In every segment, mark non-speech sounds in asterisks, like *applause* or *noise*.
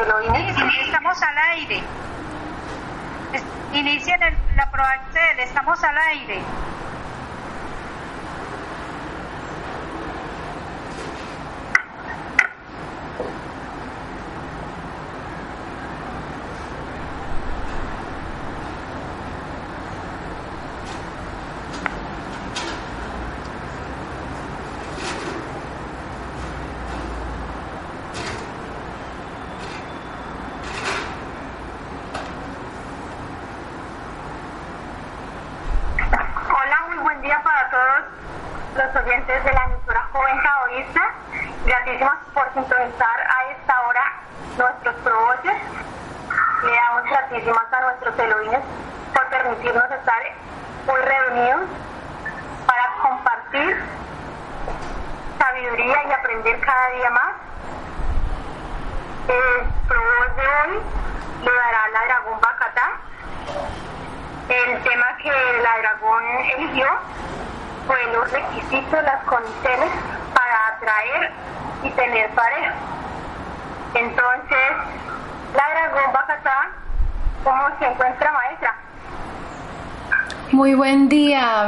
Elohim. Estamos al aire. Inicien la ProAccel, estamos al aire.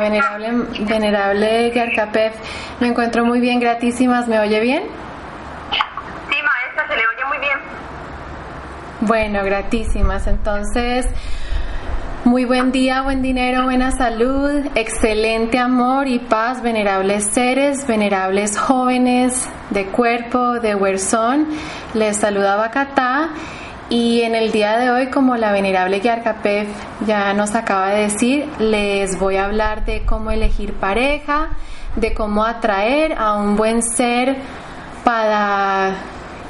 Venerable, venerable Me encuentro muy bien, gratísimas. ¿Me oye bien? Sí, maestra, se le oye muy bien. Bueno, gratísimas. Entonces, muy buen día, buen dinero, buena salud, excelente amor y paz, venerables seres, venerables jóvenes de cuerpo, de huerzón. Les saluda Bacatá y en el día de hoy, como la venerable Yarkapef ya nos acaba de decir, les voy a hablar de cómo elegir pareja, de cómo atraer a un buen ser para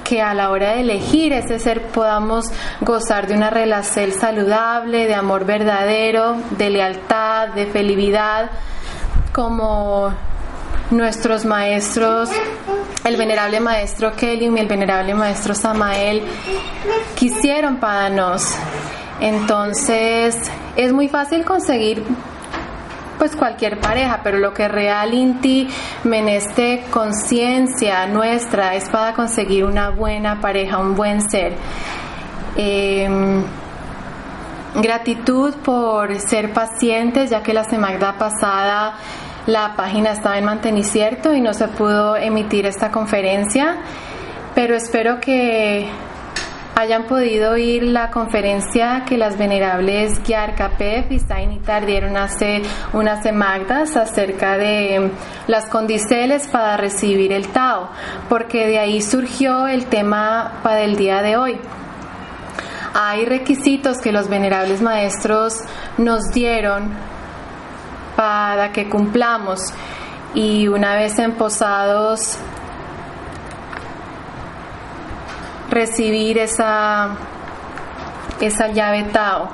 que a la hora de elegir ese ser podamos gozar de una relación saludable, de amor verdadero, de lealtad, de felicidad, como nuestros maestros, el venerable maestro Kelly y el venerable maestro Samael, quisieron para nos. Entonces, es muy fácil conseguir pues cualquier pareja, pero lo que real inti meneste conciencia nuestra es para conseguir una buena pareja, un buen ser. Em, gratitud por ser pacientes, ya que la semana pasada la página estaba en mantenicierto y no se pudo emitir esta conferencia, pero espero que hayan podido oír la conferencia que las venerables Gyar Capef y Sainitar dieron hace unas semanas acerca de las condiceles para recibir el Tao, porque de ahí surgió el tema para el día de hoy. Hay requisitos que los venerables maestros nos dieron para que cumplamos y una vez emposados recibir esa esa llave Tao.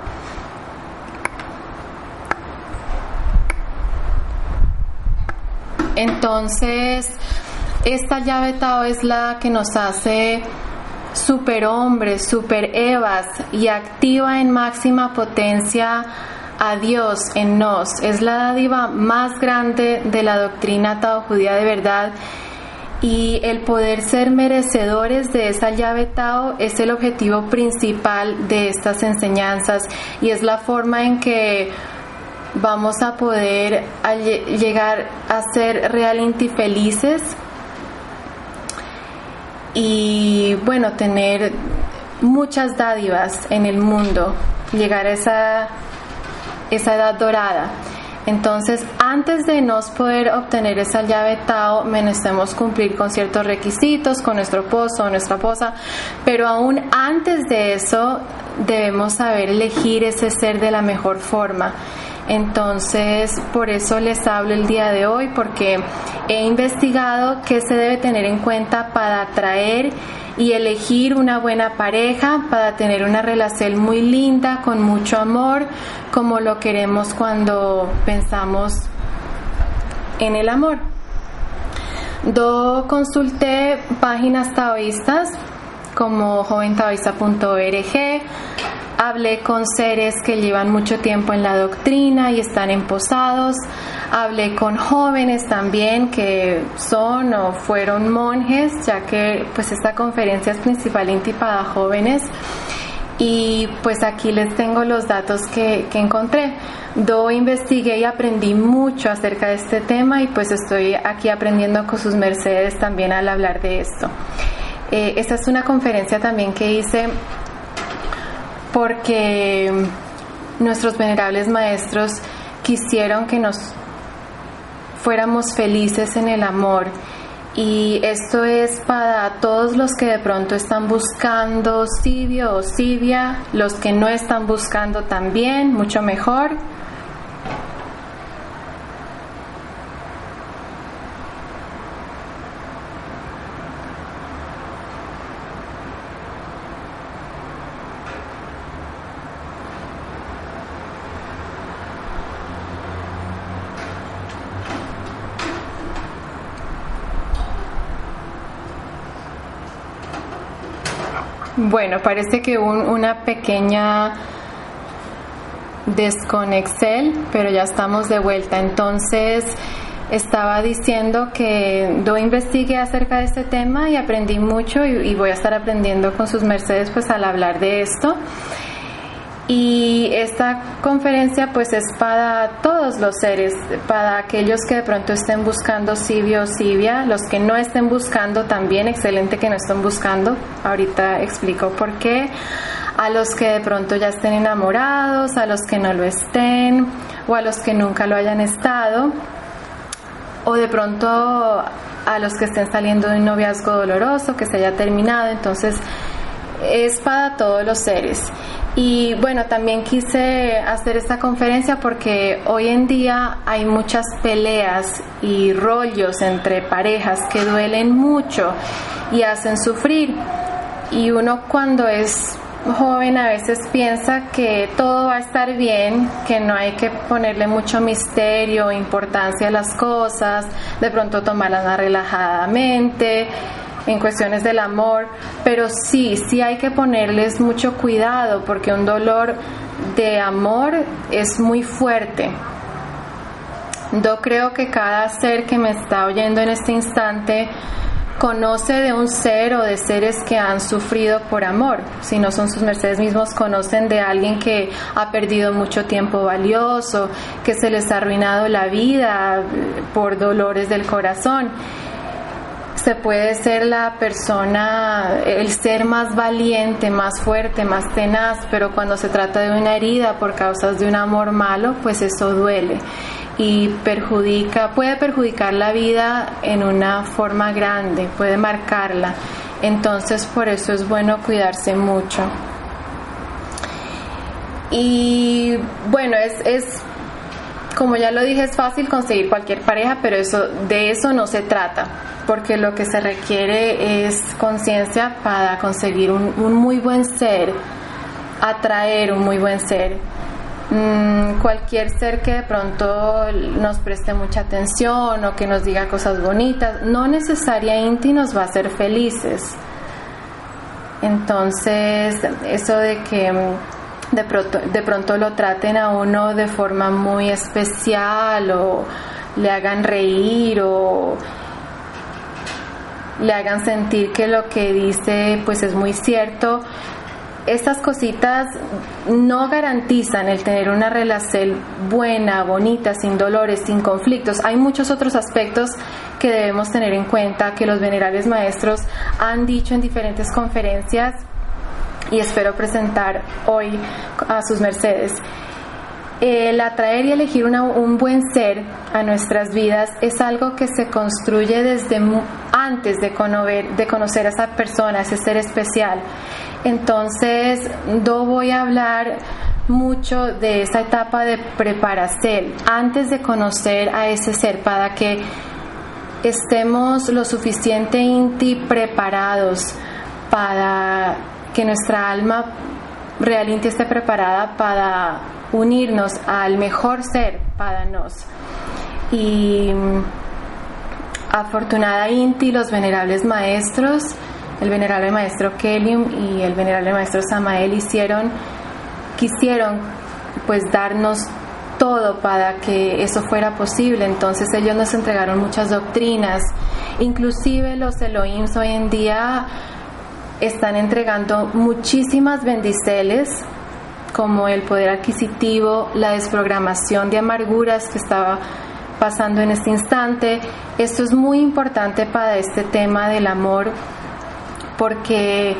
Entonces, esta llave Tao es la que nos hace superhombres, super Evas y activa en máxima potencia a Dios en nos. Es la dádiva más grande de la doctrina Tao judía de verdad. Y el poder ser merecedores de esa llave Tao es el objetivo principal de estas enseñanzas. Y es la forma en que vamos a poder llegar a ser realmente felices y bueno, tener muchas dádivas en el mundo, llegar a esa esa edad dorada. Entonces, antes de nos poder obtener esa llave Tao, menestemos cumplir con ciertos requisitos, con nuestro esposo o nuestra esposa, pero aún antes de eso, debemos saber elegir ese ser de la mejor forma. Entonces, por eso les hablo el día de hoy, porque he investigado qué se debe tener en cuenta para atraer y elegir una buena pareja, para tener una relación muy linda, con mucho amor, como lo queremos cuando pensamos en el amor. Do consulté páginas taoístas como joventaoísta.org, hablé con seres que llevan mucho tiempo en la doctrina y están emposados, Hablé con jóvenes también que son o fueron monjes, ya que pues esta conferencia es principalmente para jóvenes. Y pues aquí les tengo los datos que, que encontré. Yo investigué y aprendí mucho acerca de este tema y pues estoy aquí aprendiendo con sus mercedes también al hablar de esto. Eh, esta es una conferencia también que hice porque nuestros venerables maestros quisieron que nos fuéramos felices en el amor. Y esto es para todos los que de pronto están buscando Sibio o Sibia, los que no están buscando también, mucho mejor. Bueno, parece que hubo una pequeña desconexel, pero ya estamos de vuelta. Entonces, estaba diciendo que yo investigué acerca de este tema y aprendí mucho y, y, voy a estar aprendiendo con sus mercedes pues al hablar de esto. Y esta conferencia pues es para todos los seres, para aquellos que de pronto estén buscando Sibio o Sibia, los que no estén buscando también, excelente que no estén buscando, ahorita explico por qué, a los que de pronto ya estén enamorados, a los que no lo estén o a los que nunca lo hayan estado, o de pronto a los que estén saliendo de un noviazgo doloroso, que se haya terminado, entonces es para todos los seres. Y bueno, también quise hacer esta conferencia porque hoy en día hay muchas peleas y rollos entre parejas que duelen mucho y hacen sufrir. Y uno cuando es joven a veces piensa que todo va a estar bien, que no hay que ponerle mucho misterio importancia a las cosas, de pronto tomarlas relajadamente en cuestiones del amor, pero sí, sí hay que ponerles mucho cuidado porque un dolor de amor es muy fuerte. Yo creo que cada ser que me está oyendo en este instante conoce de un ser o de seres que han sufrido por amor. Si no son sus mercedes mismos, conocen de alguien que ha perdido mucho tiempo valioso, que se les ha arruinado la vida por dolores del corazón se puede ser la persona, el ser más valiente, más fuerte, más tenaz, pero cuando se trata de una herida por causas de un amor malo, pues eso duele y perjudica, puede perjudicar la vida en una forma grande, puede marcarla. Entonces por eso es bueno cuidarse mucho. Y bueno, es, es como ya lo dije, es fácil conseguir cualquier pareja, pero eso, de eso no se trata porque lo que se requiere es conciencia para conseguir un, muy buen ser, atraer un muy buen ser. Mm, cualquier ser que de pronto nos preste mucha atención o que nos diga cosas bonitas, no necesariamente nos va a hacer felices. Entonces, eso de que mm, de pronto, de pronto lo traten a uno de forma muy especial o le hagan reír o le hagan sentir que lo que dice pues es muy cierto. Estas cositas no garantizan el tener una relación buena, bonita, sin dolores, sin conflictos. Hay muchos otros aspectos que debemos tener en cuenta que los venerables maestros han dicho en diferentes conferencias y espero presentar hoy a sus mercedes. El atraer y elegir un buen ser a nuestras vidas es algo que se construye desde antes de conocer, a esa persona, ese ser especial. Entonces, yo voy a hablar mucho de esa etapa de preparación antes de conocer a ese ser para que estemos lo suficiente inti preparados para que nuestra alma realmente esté preparada para unirnos al mejor ser para nos. Y mm, afortunada Inti, los venerables maestros, el venerable maestro Kelium y el venerable maestro Samael hicieron, quisieron pues darnos todo para que eso fuera posible. Entonces ellos nos entregaron muchas doctrinas, inclusive los Elohims hoy en día están entregando muchísimas bendiceles como el poder adquisitivo, la desprogramación de amarguras que estaba pasando en este instante. Esto es muy importante para este tema del amor porque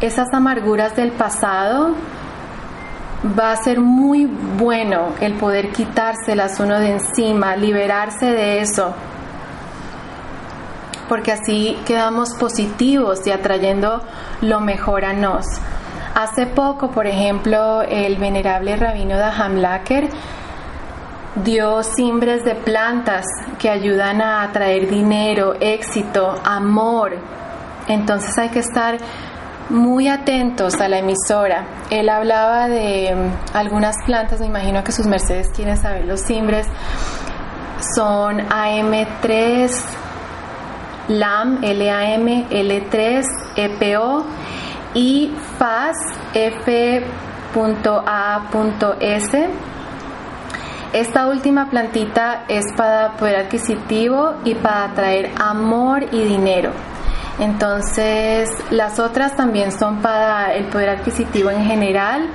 esas amarguras del pasado va a ser muy bueno el poder quitárselas uno de encima, liberarse de eso, porque así quedamos positivos y atrayendo lo mejor a nos. Hace poco, por ejemplo, el venerable rabino de Hamlaker dio cimbres de plantas que ayudan a atraer dinero, éxito, amor. Entonces hay que estar muy atentos a la emisora. Él hablaba de mm, algunas plantas, me imagino que sus mercedes quieren saber los cimbres. Son AM3, LAM, LAM, L3, EPO y. Esta última plantita es para poder adquisitivo y para atraer amor y dinero. Entonces, las otras también son para el poder adquisitivo en general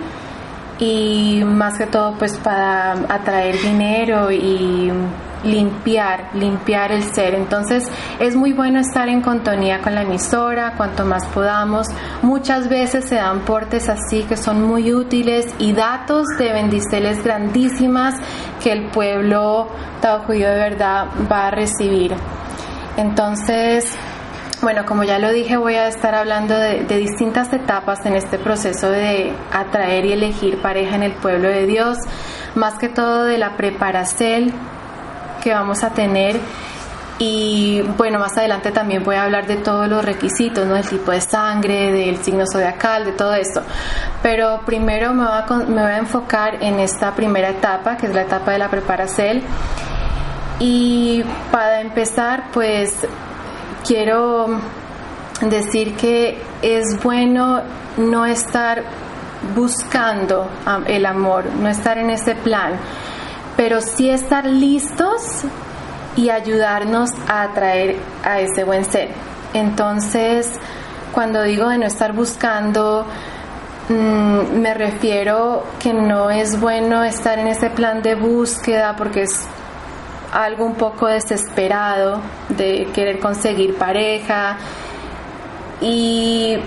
y más que todo pues para atraer dinero y limpiar, limpiar el ser. Entonces es muy bueno estar en contonía con la emisora, cuanto más podamos. Muchas veces se dan portes así que son muy útiles y datos de bendiceles grandísimas que el pueblo Tao Judío de verdad va a recibir. Entonces, bueno, como ya lo dije, voy a estar hablando de, distintas etapas en este proceso de atraer y elegir pareja en el pueblo de Dios, más que todo de la preparación que vamos a tener y bueno, más adelante también voy a hablar de todos los requisitos, ¿no? Del tipo de sangre, del signo zodiacal, de todo esto. Pero primero me voy a, me voy a enfocar en esta primera etapa, que es la etapa de la preparación. Y para empezar, pues quiero decir que es bueno no estar buscando el amor, no estar en ese plan, pero sí estar listos y ayudarnos a atraer a ese buen ser. Entonces, cuando digo de no estar buscando, mm, me refiero que no es bueno estar en ese plan de búsqueda porque es algo un poco desesperado de querer conseguir pareja y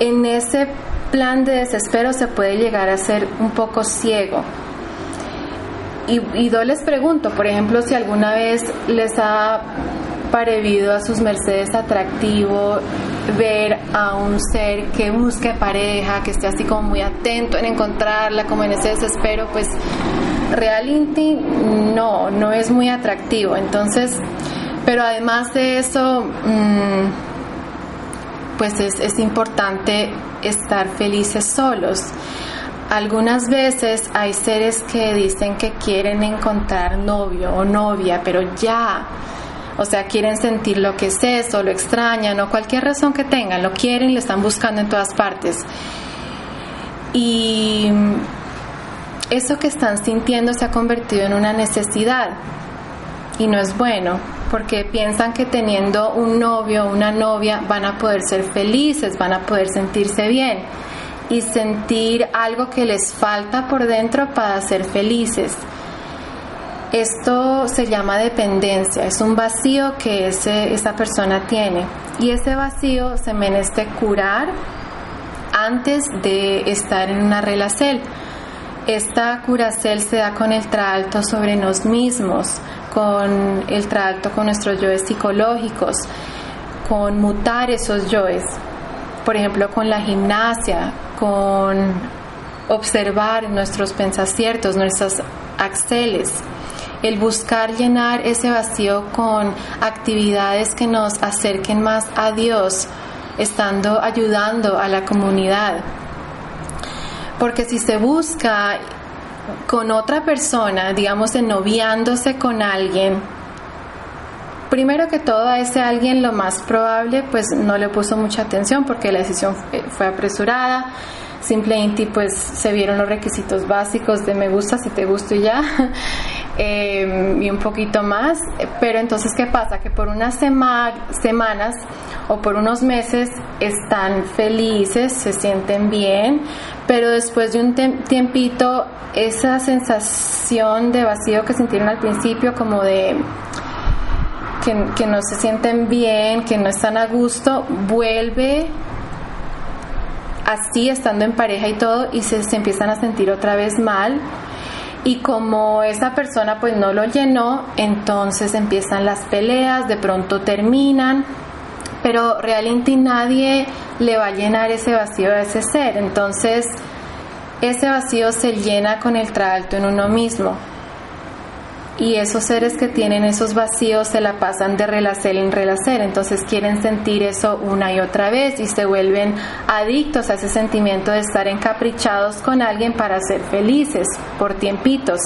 en ese plan de desespero se puede llegar a ser un poco ciego. Y, y yo les pregunto, por ejemplo, si alguna vez les ha parecido a sus mercedes atractivo ver a un ser que busque pareja, que esté así como muy atento en encontrarla, como en ese desespero, pues realmente no, no es muy atractivo. Entonces, pero además de eso, mm, pues es, es importante estar felices solos. Algunas veces hay seres que dicen que quieren encontrar novio o novia, pero ya, o sea, quieren sentir lo que es eso, lo extrañan o cualquier razón que tengan, lo quieren, lo están buscando en todas partes. Y eso que están sintiendo se ha convertido en una necesidad. Y no es bueno porque piensan que teniendo un novio o una novia van a poder ser felices, van a poder sentirse bien. Y sentir algo que les falta por dentro para ser felices. Esto se llama dependencia, es un vacío que ese, esa persona tiene. Y ese vacío se meneste curar antes de estar en una relación esta curacel se da con el traalto sobre nos mismos, con el traalto con nuestros yoes psicológicos, con mutar esos yoes. Por ejemplo, con la gimnasia, con observar nuestros pensaciertos, nuestras axeles, el buscar llenar ese vacío con actividades que nos acerquen más a Dios, estando ayudando a la comunidad. Porque si se busca con otra persona, digamos, ennoviándose con alguien, primero que todo a ese alguien lo más probable pues no le puso mucha atención porque la decisión fue apresurada. simplemente pues se vieron los requisitos básicos de me gusta, si te gusto y ya, *laughs* em, y un poquito más. Pero entonces, ¿qué pasa? Que por unas semanas o por unos meses están felices, se sienten bien, pero después de un tiempito, esa sensación de vacío que sintieron al principio, como de que, no se sienten bien, que no están a gusto, vuelve así estando en pareja y todo y se, se, empiezan a sentir otra vez mal. Y como esa persona pues no lo llenó entonces empiezan las peleas de pronto terminan pero realmente nadie le va a llenar ese vacío a ese ser. Entonces ese vacío se llena con el trato en uno mismo y esos seres que tienen esos vacíos se la pasan de relacer en relacer, entonces quieren sentir eso una y otra vez y se vuelven adictos a ese sentimiento de estar encaprichados con alguien para ser felices por tiempitos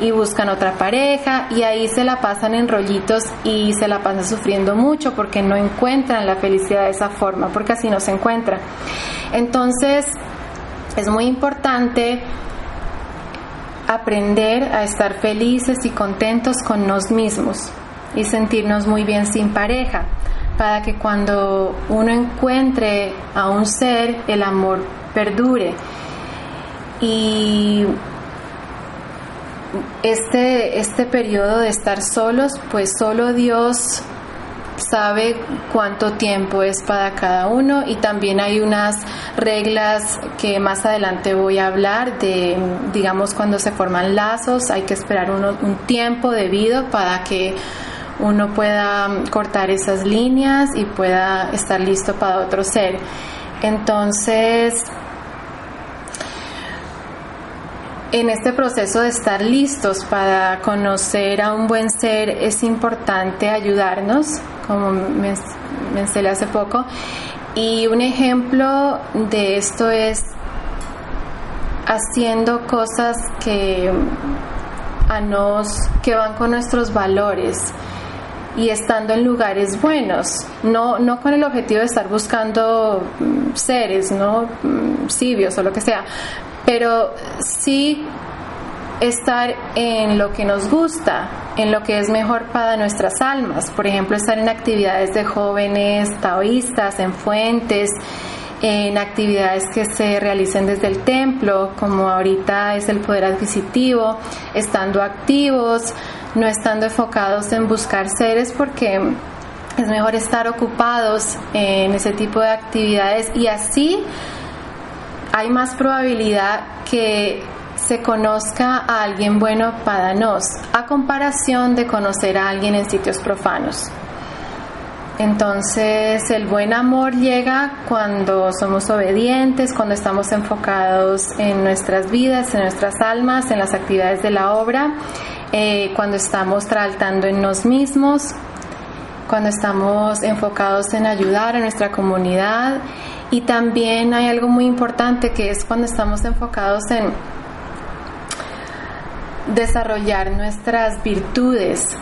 y buscan otra pareja y ahí se la pasan en rollitos y se la pasan sufriendo mucho porque no encuentran la felicidad de esa forma, porque así no se encuentra. Entonces, es muy importante aprender a estar felices y contentos con nos mismos y sentirnos muy bien sin pareja, para que cuando uno encuentre a un ser, el amor perdure. Y este, este periodo de estar solos, pues solo Dios sabe cuánto tiempo es para cada uno y también hay unas reglas que más adelante voy a hablar de, digamos, cuando se forman lazos, hay que esperar un tiempo debido para que uno pueda cortar esas líneas y pueda estar listo para otro ser. Entonces, en este proceso de estar listos para conocer a un buen ser es importante ayudarnos, como mencioné hace poco. Y un ejemplo de esto es haciendo cosas que a nos que van con nuestros valores y estando en lugares buenos, no, no con el objetivo de estar buscando mm, seres, no mm, sibios o lo que sea, pero sí estar en lo que nos gusta, en lo que es mejor para nuestras almas. Por ejemplo, estar en actividades de jóvenes taoístas, en fuentes, en actividades que se realicen desde el templo, como ahorita es el poder adquisitivo, estando activos, no estando enfocados en buscar seres porque es mejor estar ocupados en ese tipo de actividades y así hay más probabilidad que se conozca a alguien bueno para nos, a comparación de conocer a alguien en sitios profanos. Entonces el buen amor llega cuando somos obedientes, cuando estamos enfocados en nuestras vidas, en nuestras almas, en las actividades de la obra, eh, cuando estamos tratando en nos mismos, cuando estamos enfocados en ayudar a nuestra comunidad y también hay algo muy importante que es cuando estamos enfocados en desarrollar nuestras virtudes,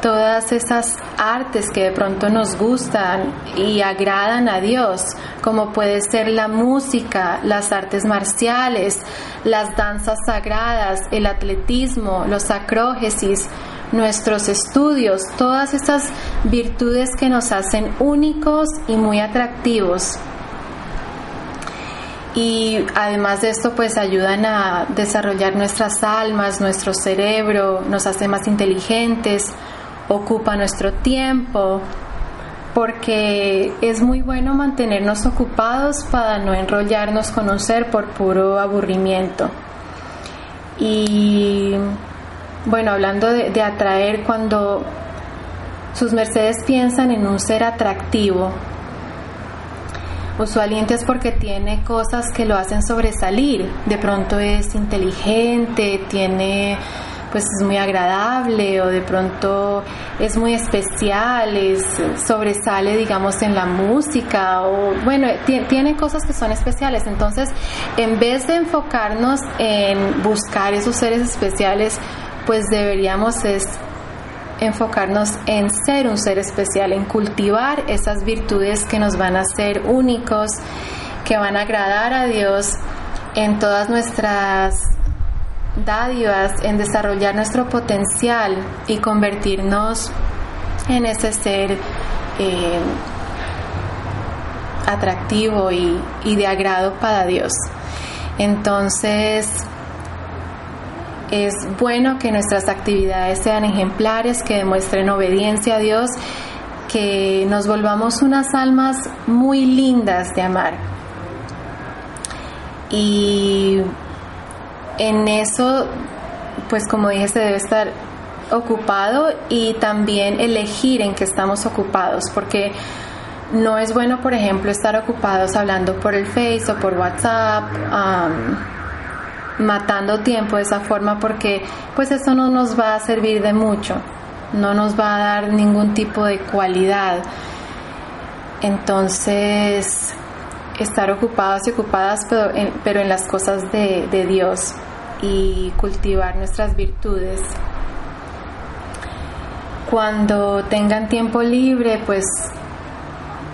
todas esas artes que de pronto nos gustan y agradan a Dios, como puede ser la música, las artes marciales, las danzas sagradas, el atletismo, los acrógesis, nuestros estudios, todas esas virtudes que nos hacen únicos y muy atractivos y además de esto pues ayudan a desarrollar nuestras almas, nuestro cerebro, nos hace más inteligentes, ocupa nuestro tiempo, porque es muy bueno mantenernos ocupados para no enrollarnos con un ser por puro aburrimiento. Y bueno, hablando de, atraer, cuando sus mercedes piensan en un ser atractivo, Usualmente es porque tiene cosas que lo hacen sobresalir. De pronto es inteligente, tiene pues es muy agradable o de pronto es muy especial, es, sobresale digamos en la música o bueno, tiene cosas que son especiales. Entonces, en vez de enfocarnos en buscar esos seres especiales, pues deberíamos es enfocarnos en ser un ser especial, en cultivar esas virtudes que nos van a ser únicos que van a agradar a Dios en todas nuestras dádivas, en desarrollar nuestro potencial y convertirnos en ese ser eh, atractivo y, y de agrado para Dios. Entonces, es bueno que nuestras actividades sean ejemplares, que demuestren obediencia a Dios, que nos volvamos unas almas muy lindas de amar. Y en eso, pues como dije, se debe estar ocupado y también elegir en qué estamos ocupados, porque no es bueno, por ejemplo, estar ocupados hablando por el Face o por WhatsApp, matando tiempo de esa forma, porque pues eso no nos va a servir de mucho, no nos va a dar ningún tipo de cualidad. Entonces, estar ocupados y ocupadas, pero en, pero en las cosas de, de Dios y cultivar nuestras virtudes. Cuando tengan tiempo libre, pues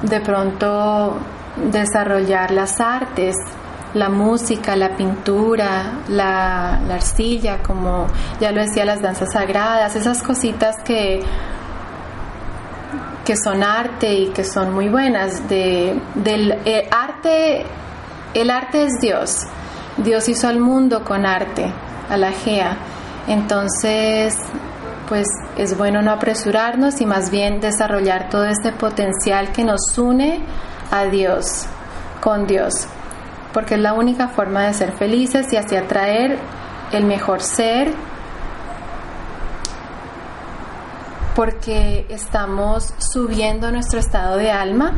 de pronto desarrollar las artes, la música, la pintura, la, arcilla, como ya lo decía, las danzas sagradas, esas cositas que, que son arte y que son muy buenas. De, del eh, arte, el arte es Dios. Dios hizo al mundo con arte, a la Gea. Entonces, pues es bueno no apresurarnos y más bien desarrollar todo este potencial que nos une a Dios, con Dios, porque es la única forma de ser felices y así atraer el mejor ser, porque estamos subiendo nuestro estado de alma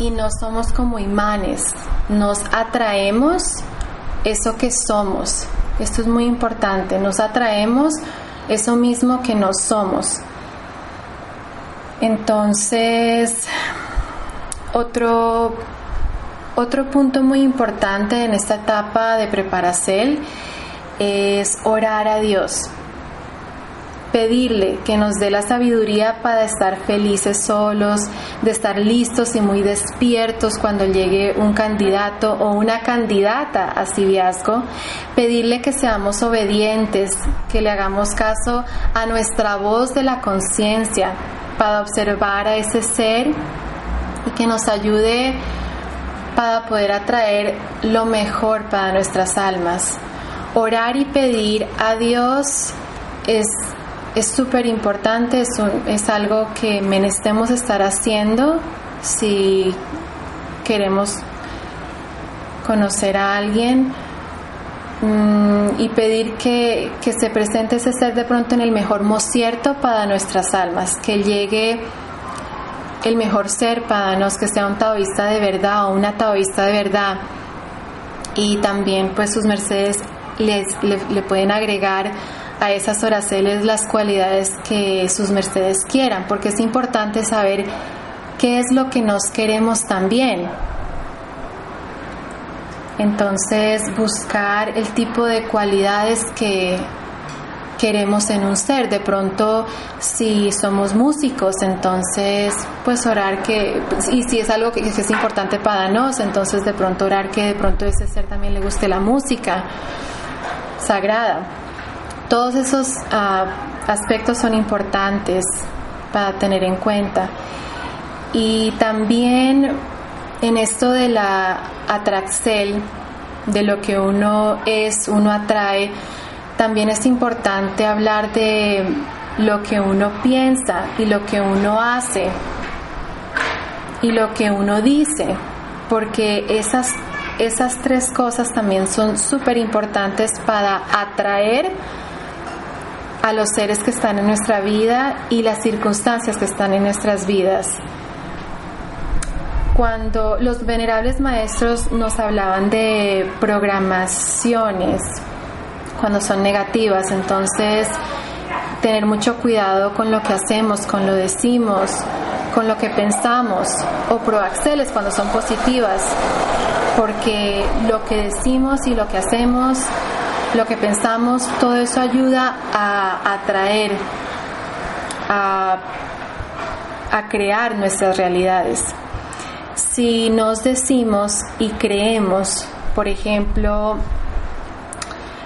y no somos como imanes, nos atraemos eso que somos. Esto es muy importante, nos atraemos eso mismo que no somos. Entonces, otro, otro punto muy importante en esta etapa de preparación es orar a Dios. Pedirle que nos dé la sabiduría para estar felices solos, de estar listos y muy despiertos cuando llegue un candidato o una candidata a civiazgo, pedirle que seamos obedientes, que le hagamos caso a nuestra voz de la conciencia para observar a ese ser y que nos ayude para poder atraer lo mejor para nuestras almas. Orar y pedir a Dios es es súper importante, es, es algo que menestemos estar haciendo si queremos conocer a alguien mm, y pedir que, que, se presente ese ser de pronto en el mejor mocierto para nuestras almas, que llegue el mejor ser para nos, que sea un taoísta de verdad o una taoísta de verdad. Y también pues sus mercedes les, le pueden agregar a esas oraceles las cualidades que sus mercedes quieran, porque es importante saber qué es lo que nos queremos también. Entonces, buscar el tipo de cualidades que queremos en un ser. De pronto, si somos músicos, entonces, pues orar que, y si es algo que es importante para nos, entonces de pronto orar que de pronto ese ser también le guste la música sagrada. Todos esos ah, aspectos son importantes para tener en cuenta. Y también en esto de la atraxel, de lo que uno es, uno atrae, también es importante hablar de lo que uno piensa y lo que uno hace y lo que uno dice, porque esas, esas tres cosas también son súper importantes para atraer a los seres que están en nuestra vida y las circunstancias que están en nuestras vidas. Cuando los venerables maestros nos hablaban de programaciones, cuando son negativas, entonces tener mucho cuidado con lo que hacemos, con lo decimos, con lo que pensamos, o proaxeles cuando son positivas, porque lo que decimos y lo que hacemos lo que pensamos, todo eso ayuda a atraer, a, a crear nuestras realidades. Si nos decimos y creemos, por ejemplo,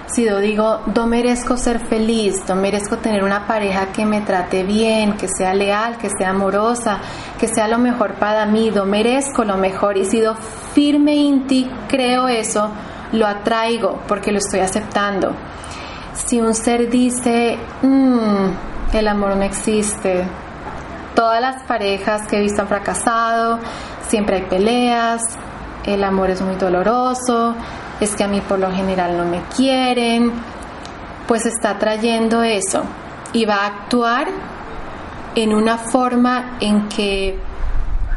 si yo digo, no merezco ser feliz, no merezco tener una pareja que me trate bien, que sea leal, que sea amorosa, que sea lo mejor para mí, no merezco lo mejor. Y si yo firme en ti creo eso, lo atraigo porque lo estoy aceptando. Si un ser dice, mmm, el amor no existe, todas las parejas que he visto han fracasado, siempre hay peleas, el amor es muy doloroso, es que a mí por lo general no me quieren, pues está trayendo eso y va a actuar en una forma en que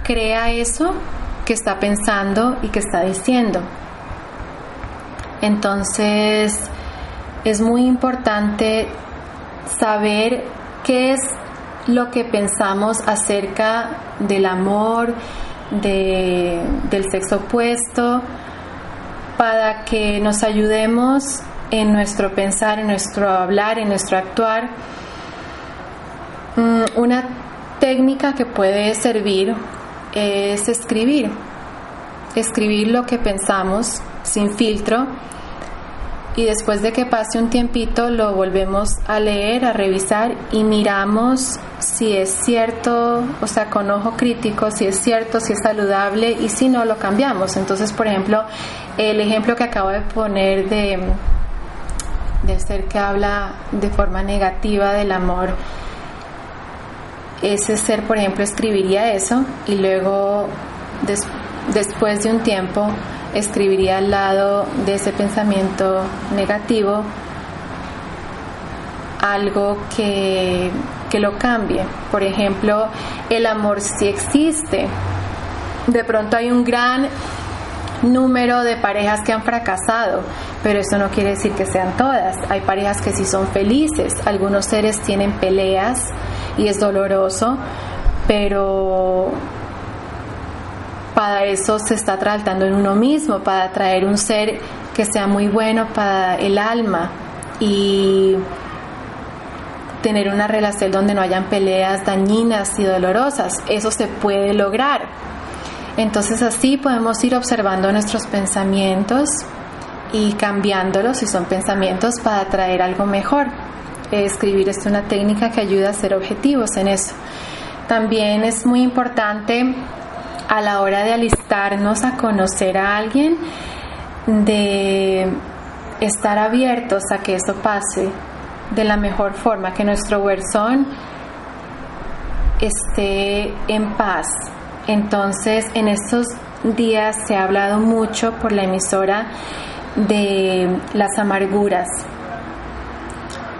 crea eso que está pensando y que está diciendo. Entonces es muy importante saber qué es lo que pensamos acerca del amor, del sexo opuesto, para que nos ayudemos en nuestro pensar, en nuestro hablar, en nuestro actuar. Mm, una técnica que puede servir es escribir, escribir lo que pensamos sin filtro y después de que pase un tiempito lo volvemos a leer, a revisar y miramos si es cierto, o sea, con ojo crítico, si es cierto, si es saludable y si no lo cambiamos. Entonces, por ejemplo, el ejemplo que acabo de poner de del ser que habla de forma negativa del amor, ese ser, por ejemplo, escribiría eso y luego después de un tiempo escribiría al lado de ese pensamiento negativo algo que, lo cambie. Por ejemplo, el amor sí existe. De pronto hay un gran número de parejas que han fracasado, pero eso no quiere decir que sean todas. Hay parejas que sí son felices, algunos seres tienen peleas y es doloroso, pero para eso se está tratando en uno mismo, para traer un ser que sea muy bueno para el alma y tener una relación donde no hayan peleas dañinas y dolorosas. Eso se puede lograr. Entonces así podemos ir observando nuestros pensamientos y cambiándolos si son pensamientos para traer algo mejor. Escribir es una técnica que ayuda a ser objetivos en eso. También es muy importante a la hora de alistarnos a conocer a alguien, de estar abiertos a que eso pase de la mejor forma, que nuestro corazón esté en paz. Entonces, en estos días se ha hablado mucho por la emisora de las amarguras,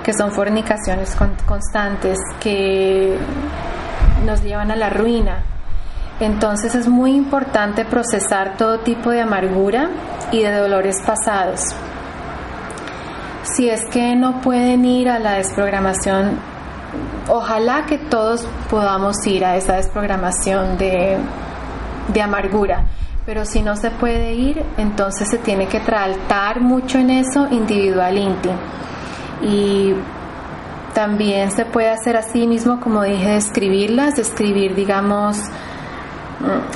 que son fornicaciones constantes, que nos llevan a la ruina. Entonces es muy importante procesar todo tipo de amargura y de dolores pasados. Si es que no pueden ir a la desprogramación, ojalá que todos podamos ir a esa desprogramación de, amargura. Pero si no se puede ir, entonces se tiene que tratar mucho en eso individual. Y también se puede hacer así mismo, como dije, escribirlas, escribir, digamos.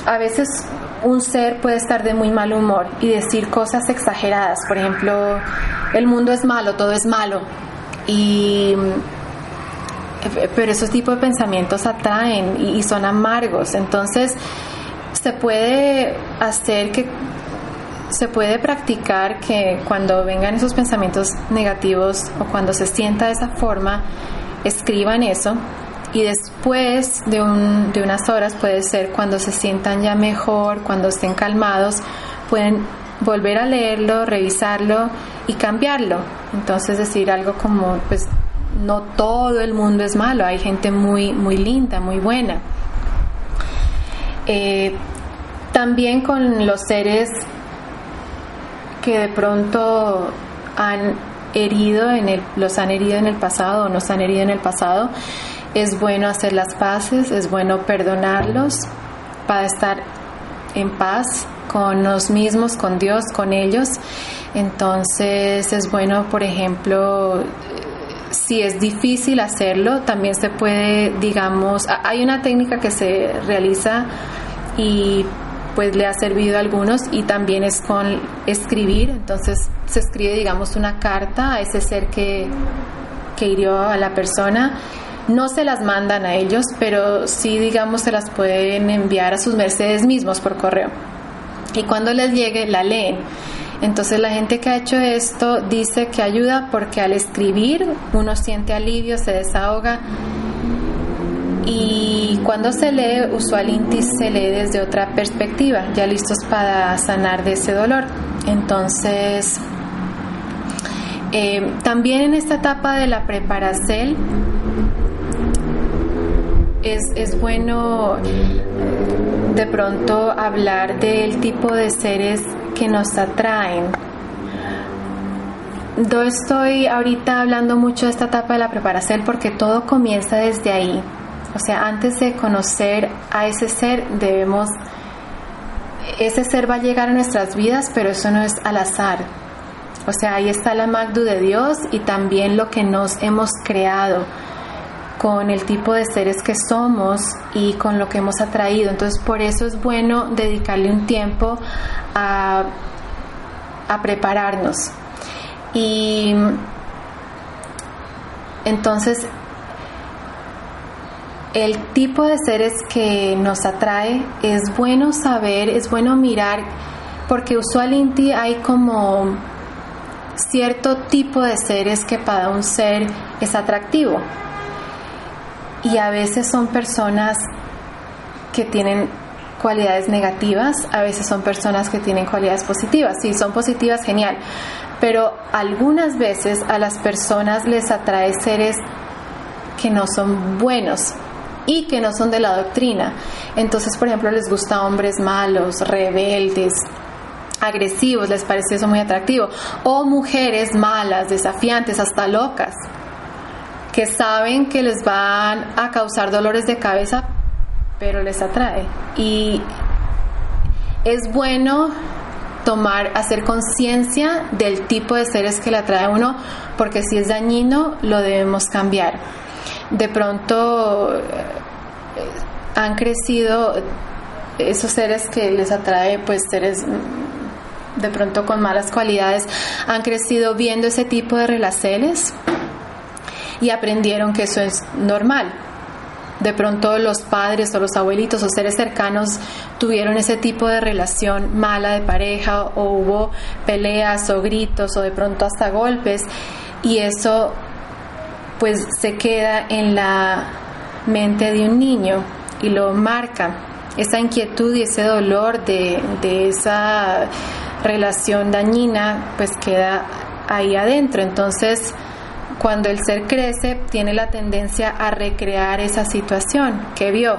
A veces un ser puede estar de muy mal humor y decir cosas exageradas. Por ejemplo, el mundo es malo, todo es malo. Y pero esos tipos de pensamientos atraen y, son amargos. Entonces, se puede hacer que se puede practicar que cuando vengan esos pensamientos negativos o cuando se sienta de esa forma, escriban eso y después de, un, de unas horas puede ser cuando se sientan ya mejor, cuando estén calmados, pueden volver a leerlo, revisarlo y cambiarlo. Entonces decir algo como, pues no todo el mundo es malo, hay gente muy, muy linda, muy buena. Eh, también con los seres que de pronto han herido en el, los han herido en el pasado o nos han herido en el pasado, es bueno hacer las paces, es bueno perdonarlos para estar en paz con los mismos, con Dios, con ellos. Entonces es bueno, por ejemplo, si es difícil hacerlo, también se puede, digamos, hay una técnica que se realiza y pues le ha servido a algunos y también es con escribir, entonces se escribe digamos una carta a ese ser que, que hirió a la persona. No se las mandan a ellos, pero sí digamos se las pueden enviar a sus mercedes mismos por correo. Y cuando les llegue la leen. Entonces la gente que ha hecho esto dice que ayuda porque al escribir uno siente alivio, se desahoga y cuando se lee, usualmente se lee desde otra perspectiva, ya listos para sanar de ese dolor. Entonces, eh, también en esta etapa de la preparación es, es bueno de pronto hablar del tipo de seres que nos atraen. Yo estoy ahorita hablando mucho de esta etapa de la preparación porque todo comienza desde ahí. O sea, antes de conocer a ese ser debemos, ese ser va a llegar a nuestras vidas, pero eso no es al azar. O sea, ahí está la Magdu de Dios y también lo que nos hemos creado con el tipo de seres que somos y con lo que hemos atraído. Entonces, por eso es bueno dedicarle un tiempo a, a prepararnos. Y entonces el tipo de seres que nos atrae es bueno saber, es bueno mirar, porque usualmente hay como cierto tipo de seres que para un ser es atractivo. Y a veces son personas que tienen cualidades negativas, a veces son personas que tienen cualidades positivas. Si son positivas, genial. Pero algunas veces a las personas les atrae seres que no son buenos, y que no son de la doctrina. Entonces, por ejemplo, les gusta hombres malos, rebeldes, agresivos, les parece eso muy atractivo. O mujeres malas, desafiantes, hasta locas, que saben que les van a causar dolores de cabeza, pero les atrae. Y es bueno tomar, hacer conciencia del tipo de seres que le atrae a uno, porque si es dañino, lo debemos cambiar. De pronto eh, han crecido esos seres que les atrae, pues seres mm, de pronto con malas cualidades, han crecido viendo ese tipo de relaciones y aprendieron que eso es normal. De pronto los padres o los abuelitos o seres cercanos tuvieron ese tipo de relación mala de pareja o hubo peleas o gritos o de pronto hasta golpes y eso pues se queda en la mente de un niño y lo marca. Esa inquietud y ese dolor de, esa relación dañina pues queda ahí adentro. Entonces, cuando el ser crece, tiene la tendencia a recrear esa situación que vio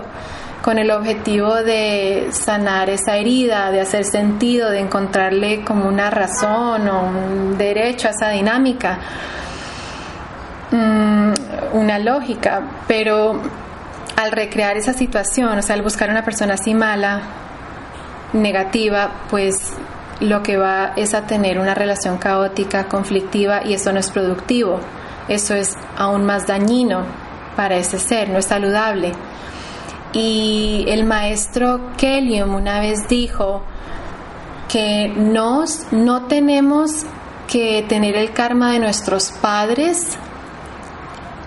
con el objetivo de sanar esa herida, de hacer sentido, de encontrarle como una razón o un derecho a esa dinámica. Mm, una lógica, pero al recrear esa situación, o sea, al buscar una persona así mala, negativa, pues lo que va es a tener una relación caótica, conflictiva y eso no es productivo. Eso es aún más dañino para ese ser, no es saludable. Y el maestro Kellium una vez dijo que nos, no tenemos que tener el karma de nuestros padres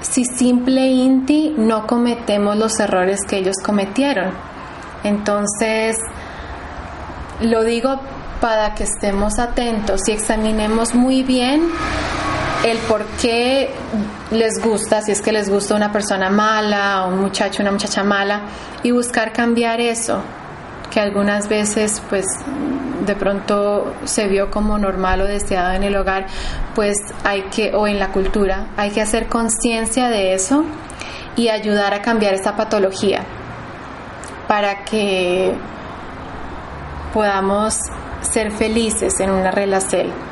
si simple inti no cometemos los errores que ellos cometieron. Entonces, lo digo para que estemos atentos y examinemos muy bien el por qué les gusta, si es que les gusta una persona mala, un muchacho, una muchacha mala, y buscar cambiar eso, que algunas veces pues de pronto se vio como normal o deseado en el hogar, pues hay que, o en la cultura, hay que hacer conciencia de eso y ayudar a cambiar esta patología para que podamos ser felices en una relación.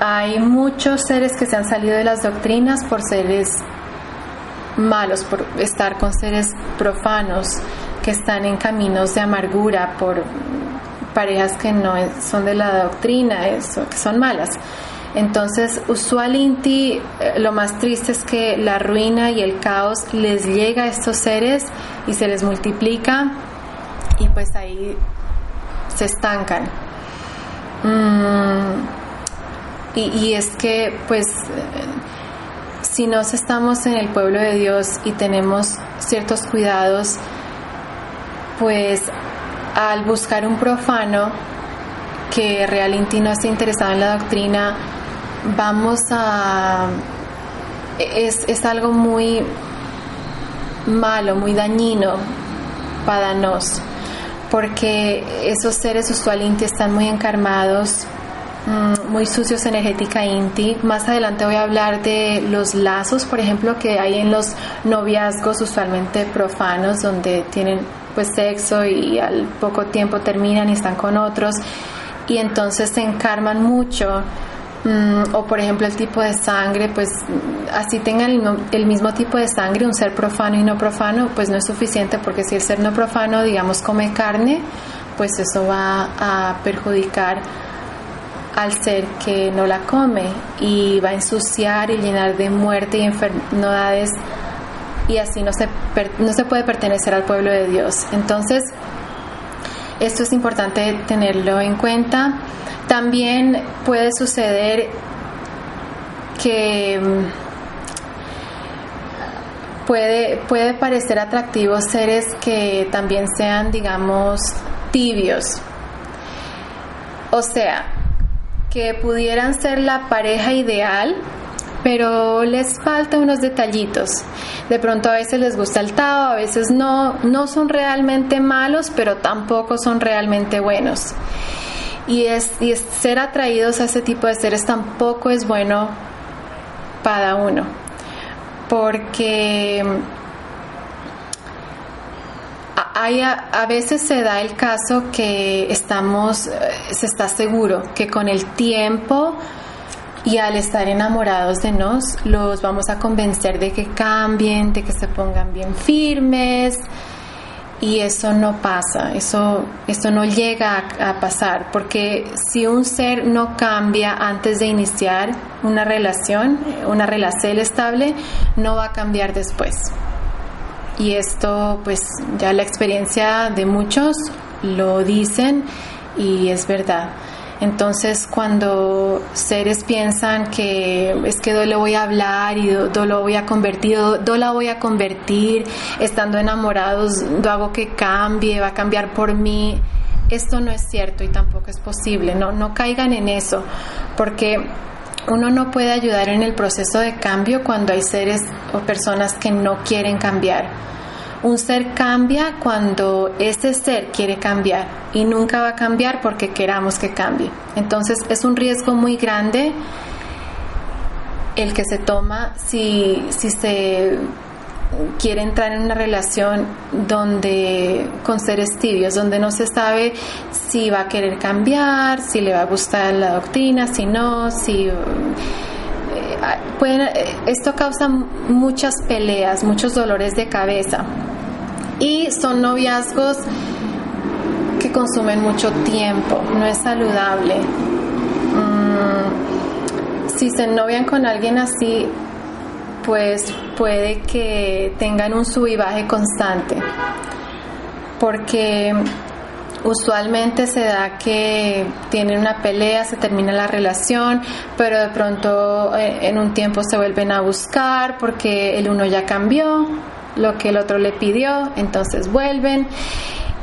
Hay muchos seres que se han salido de las doctrinas por seres malos, por estar con seres profanos, que están en caminos de amargura, por parejas que no son de la doctrina, que son malas. Entonces, usualmente eh, lo más triste es que la ruina y el caos les llega a estos seres y se les multiplica y pues ahí se estancan. Mm, y, y, es que, pues, si nos estamos en el pueblo de Dios y tenemos ciertos cuidados, pues al buscar un profano que realmente no esté interesado en la doctrina, vamos a... Es, es algo muy malo, muy dañino para nos, porque esos seres usualmente están muy encarmados, muy sucios energética inti. Más adelante voy a hablar de los lazos, por ejemplo, que hay en los noviazgos usualmente profanos, donde tienen pues sexo y al poco tiempo terminan y están con otros y entonces se encarman mucho mm, o por ejemplo el tipo de sangre pues así tengan el, mismo tipo de sangre un ser profano y no profano pues no es suficiente porque si el ser no profano digamos come carne pues eso va a perjudicar al ser que no la come y va a ensuciar y llenar de muerte y enfermedades y así no se, no se puede pertenecer al pueblo de Dios. Entonces, esto es importante tenerlo en cuenta. También puede suceder que mm, puede, puede parecer atractivo seres que también sean, digamos, tibios. O sea, que pudieran ser la pareja ideal, pero les falta unos detallitos. De pronto a veces les gusta el Tao, a veces no, no son realmente malos, pero tampoco son realmente buenos. Y, es, y ser atraídos a ese tipo de seres tampoco es bueno para uno, porque hay a, a, veces se da el caso que estamos, eh, se está seguro que con el tiempo y al estar enamorados de nos, los vamos a convencer de que cambien, de que se pongan bien firmes. Y eso no pasa, eso, eso no llega a, pasar, porque si un ser no cambia antes de iniciar una relación, una relación estable, no va a cambiar después. Y esto, pues ya la experiencia de muchos lo dicen y es verdad. Entonces, cuando seres piensan que es que yo le voy a hablar y yo lo voy a convertir, yo la voy a convertir, estando enamorados, yo hago que cambie, va a cambiar por mí, esto no es cierto y tampoco es posible. No, no caigan en eso, porque uno no puede ayudar en el proceso de cambio cuando hay seres o personas que no quieren cambiar un ser cambia cuando ese ser quiere cambiar y nunca va a cambiar porque queramos que cambie. Entonces es un riesgo muy grande el que se toma si, si se quiere entrar en una relación donde con seres tibios, donde no se sabe si va a querer cambiar, si le va a gustar la doctrina, si no, si eh, pueden, eh, esto causa muchas peleas, muchos dolores de cabeza y son noviazgos que consumen mucho tiempo, no es saludable. Mm, si se novian con alguien así, pues puede que tengan un sub y baje constante, porque usualmente se da que tienen una pelea, se termina la relación, pero de pronto eh, en un tiempo se vuelven a buscar porque el uno ya cambió lo que el otro le pidió, entonces vuelven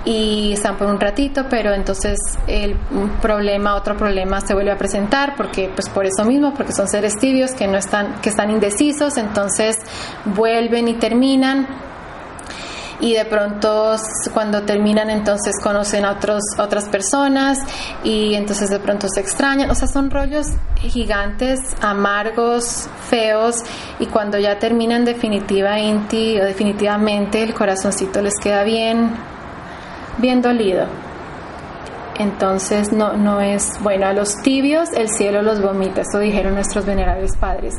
y están por un ratito, pero entonces el problema, otro problema se vuelve a presentar porque pues por eso mismo, porque son seres tibios que no están que están indecisos, entonces vuelven y terminan y de pronto cuando terminan entonces conocen a otros, otras personas y entonces de pronto se extrañan. O sea, son rollos gigantes, amargos, feos y cuando ya terminan definitiva inti o definitivamente el corazoncito les queda bien, bien dolido. Entonces no, no es bueno, a los tibios el cielo los vomita, eso dijeron nuestros venerables padres.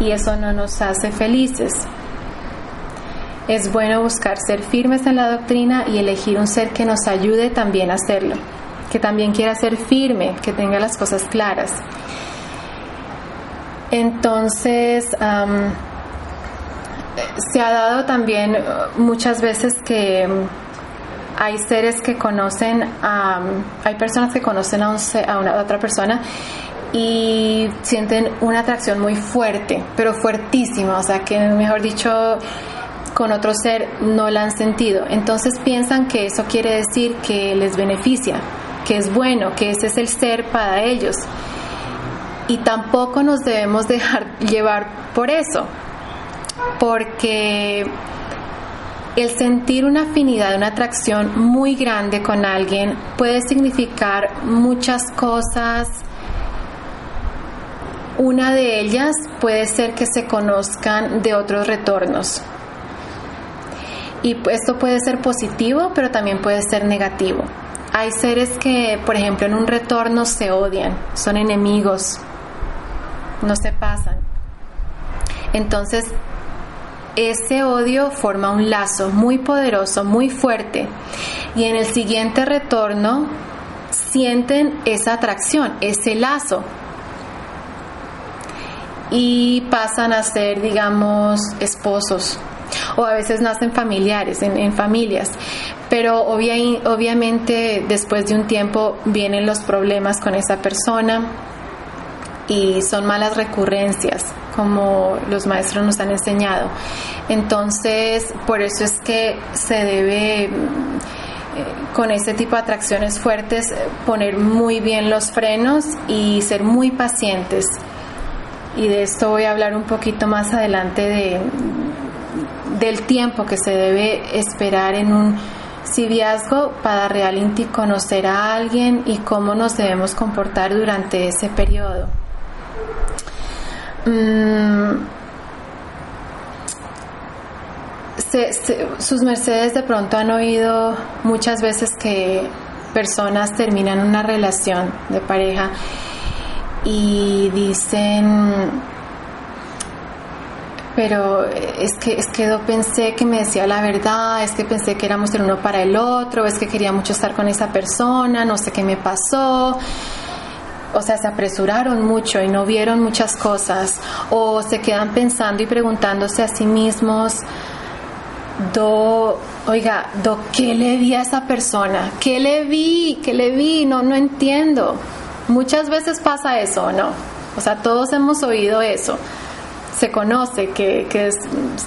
Y eso no nos hace felices. Es bueno buscar ser firmes en la doctrina y elegir un ser que nos ayude también a hacerlo, que también quiera ser firme, que tenga las cosas claras. Entonces, se ha dado también muchas veces que hay seres que conocen, a, hay personas que conocen a, a una otra persona y sienten una atracción muy fuerte, pero fuertísima, o sea que mejor dicho con otro ser no la han sentido. Entonces piensan que eso quiere decir que les beneficia, que es bueno, que ese es el ser para ellos. Y tampoco nos debemos dejar llevar por eso, porque el sentir una afinidad, una atracción muy grande con alguien puede significar muchas cosas. Una de ellas puede ser que se conozcan de otros retornos. Y esto puede ser positivo, pero también puede ser negativo. Hay seres que, por ejemplo, en un retorno se odian, son enemigos, no se pasan. Entonces, ese odio forma un lazo muy poderoso, muy fuerte. Y en el siguiente retorno sienten esa atracción, ese lazo. Y pasan a ser, digamos, esposos. O a veces nacen familiares, en, familias. Pero obviamente después de un tiempo vienen los problemas con esa persona y son malas recurrencias como los maestros nos han enseñado. Entonces, por eso es que se debe eh, con este tipo de atracciones fuertes poner muy bien los frenos y ser muy pacientes. Y de esto voy a hablar un poquito más adelante de, del tiempo que se debe esperar en un civiazgo para realmente conocer a alguien y cómo nos debemos comportar durante ese periodo. Mm, sus mercedes de pronto han oído muchas veces que personas terminan una relación de pareja y dicen pero es que es que yo pensé que me decía la verdad, es que pensé que éramos el uno para el otro, es que quería mucho estar con esa persona, no sé qué me pasó o sea, se apresuraron mucho y no vieron muchas cosas, o se quedan pensando y preguntándose a sí mismos, do, oiga, do, ¿qué le vi a esa persona? ¿Qué le vi? ¿Qué le vi? No, no entiendo. Muchas veces pasa eso, ¿no? O sea, todos hemos oído eso. Se conoce que, que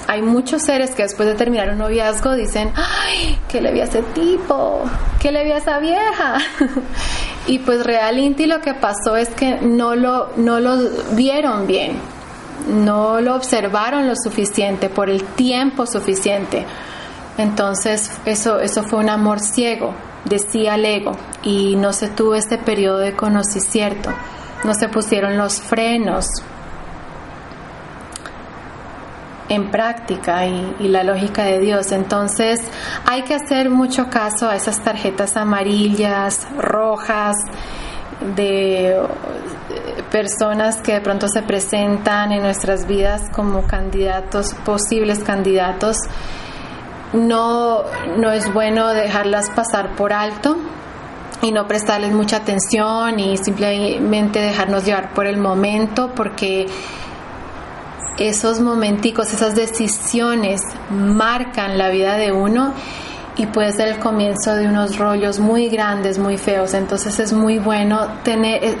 hay muchos seres que después de terminar un noviazgo dicen, ay, ¿qué le vi a ese tipo? ¿Qué le vi a esa vieja? *laughs* Y pues realmente lo que pasó es que no lo, no vieron bien, no lo observaron lo suficiente, por el tiempo suficiente. Entonces eso, eso fue un amor ciego, decía el ego, y no se tuvo este periodo de conocimiento, no se pusieron los frenos en práctica y, la lógica de Dios. Entonces hay que hacer mucho caso a esas tarjetas amarillas, rojas, de eh, personas que de pronto se presentan en nuestras vidas como candidatos, posibles candidatos. No, no es bueno dejarlas pasar por alto y no prestarles mucha atención y simplemente dejarnos llevar por el momento porque esos momenticos, esas decisiones marcan la vida de uno y puede ser el comienzo de unos rollos muy grandes, muy feos. Entonces es muy bueno tener, eh,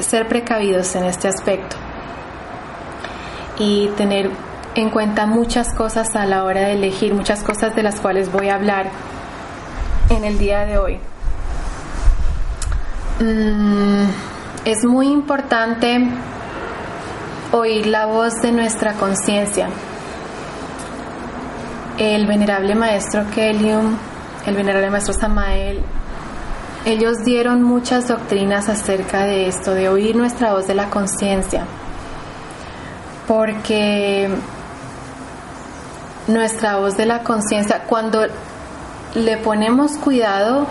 ser precavidos en este aspecto y tener en cuenta muchas cosas a la hora de elegir, muchas cosas de las cuales voy a hablar en el día de hoy. Mm, es muy importante oír la voz de nuestra conciencia. El venerable maestro Kelium, el venerable maestro Samael, ellos dieron muchas doctrinas acerca de esto, de oír nuestra voz de la conciencia, porque nuestra voz de la conciencia, cuando le ponemos cuidado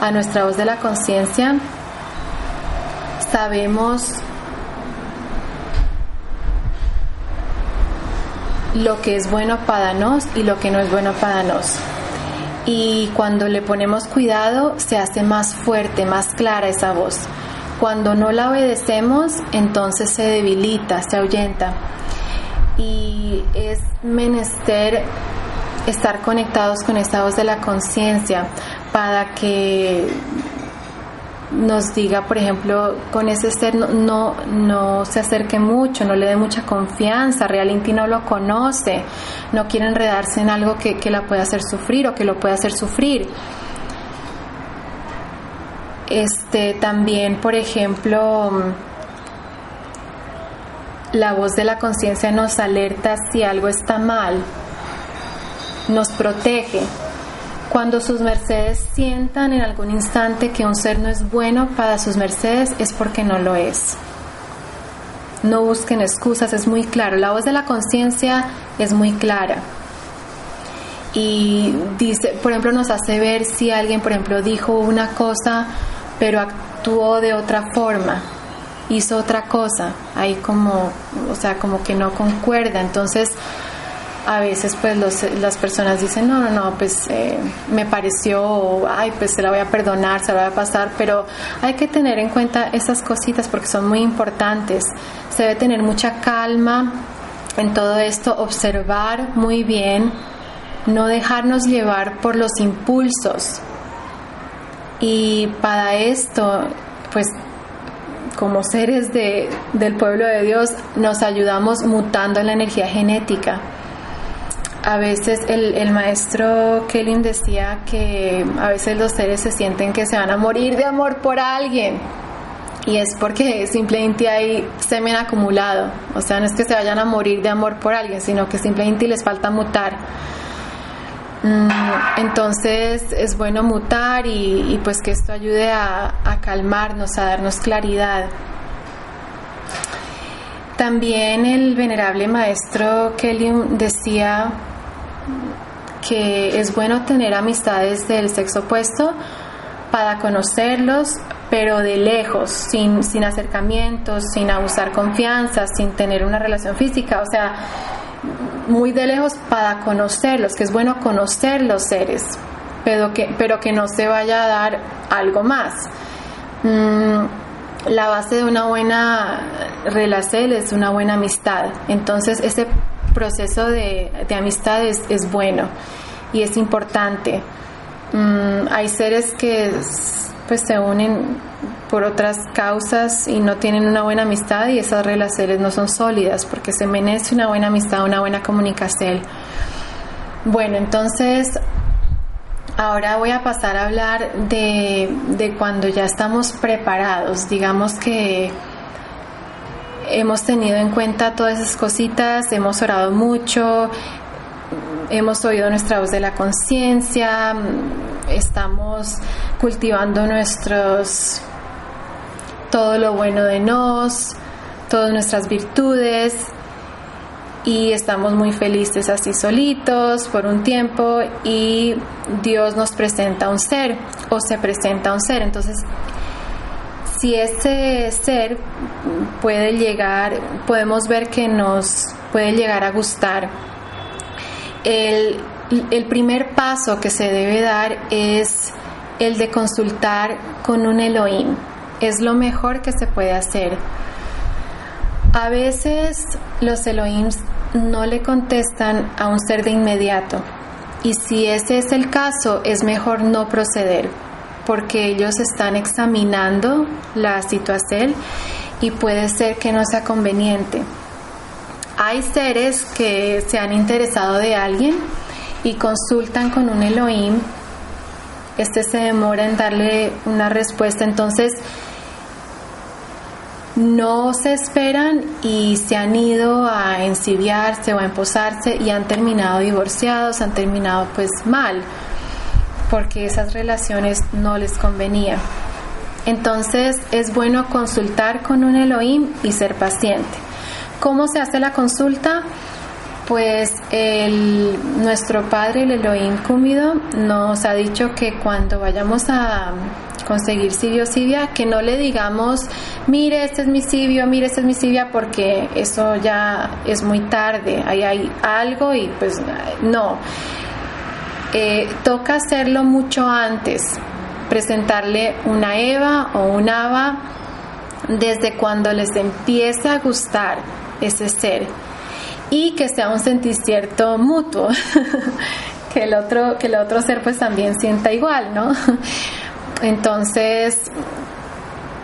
a nuestra voz de la conciencia, sabemos lo que es bueno para nos y lo que no es bueno para nos. Y cuando le ponemos cuidado, se hace más fuerte, más clara esa voz. Cuando no la obedecemos, entonces se debilita, se ahuyenta. Y es menester estar conectados con esta voz de la conciencia para que nos diga, por ejemplo, con ese ser no, no, se acerque mucho, no le dé mucha confianza, realmente no lo conoce, no quiere enredarse en algo que, que la pueda hacer sufrir o que lo pueda hacer sufrir. Este, también, por ejemplo, la voz de la conciencia nos alerta si algo está mal, nos protege. Cuando sus mercedes sientan en algún instante que un ser no es bueno para sus mercedes es porque no lo es. No busquen excusas, es muy claro. La voz de la conciencia es muy clara. Y dice, por ejemplo, nos hace ver si alguien, por ejemplo, dijo una cosa pero actuó de otra forma, hizo otra cosa, ahí como, o sea, como que no concuerda. Entonces, a veces pues las personas dicen, no, no, no, pues eh, me pareció, ay, pues se la voy a perdonar, se la voy a pasar, pero hay que tener en cuenta esas cositas porque son muy importantes. Se debe tener mucha calma en todo esto, observar muy bien, no dejarnos llevar por los impulsos, y para esto, pues como seres de, del pueblo de Dios, nos ayudamos mutando en la energía genética. A veces el, el maestro Kelly decía que a veces los seres se sienten que se van a morir de amor por alguien. Y es porque simplemente hay semen acumulado. O sea, no es que se vayan a morir de amor por alguien, sino que simplemente les falta mutar. Mm, entonces es bueno mutar y, pues que esto ayude a, calmarnos, a darnos claridad. También el venerable maestro Kelly decía que es bueno tener amistades del sexo opuesto para conocerlos, pero de lejos, sin, sin acercamientos, sin abusar confianza, sin tener una relación física. O sea, muy de lejos para conocerlos, que es bueno conocer los seres, pero que, pero que no se vaya a dar algo más. Mm, la base de una buena relación es una buena amistad. Entonces ese proceso de, amistad es, bueno y es importante. Mm, hay seres que pues se unen por otras causas y no tienen una buena amistad y esas relaciones no son sólidas porque se merece una buena amistad, una buena comunicación. Bueno, entonces ahora voy a pasar a hablar de, de cuando ya estamos preparados, digamos que hemos tenido en cuenta todas esas cositas, hemos orado mucho, hemos oído nuestra voz de la conciencia, estamos cultivando nuestros todo lo bueno de nos, todas nuestras virtudes y estamos muy felices así solitos por un tiempo y Dios nos presenta un ser o se presenta un ser. Entonces, si ese ser puede llegar, podemos ver que nos puede llegar a gustar. El, el primer paso que se debe dar es el de consultar con un Elohim es lo mejor que se puede hacer. A veces los Elohims no le contestan a un ser de inmediato y si ese es el caso es mejor no proceder porque ellos están examinando la situación y puede ser que no sea conveniente. Hay seres que se han interesado de alguien y consultan con un Elohim, este se demora en darle una respuesta, entonces no se esperan y se han ido a encibiarse o a emposarse y han terminado divorciados, han terminado pues mal, porque esas relaciones no les convenían. Entonces es bueno consultar con un Elohim y ser paciente. ¿Cómo se hace la consulta? Pues el, nuestro padre, el Elohim Cúmido, nos ha dicho que cuando vayamos a conseguir Sibio Sibia, que no le digamos, mire, este es mi Sibio, mire, este es mi Sibia, porque eso ya es muy tarde, ahí hay algo y pues no. Eh, toca hacerlo mucho antes, presentarle una Eva o un Ava desde cuando les empieza a gustar ese ser y que sea un sentir cierto mutuo, *laughs* que el otro que el otro ser pues también sienta igual, ¿no? *laughs* Entonces,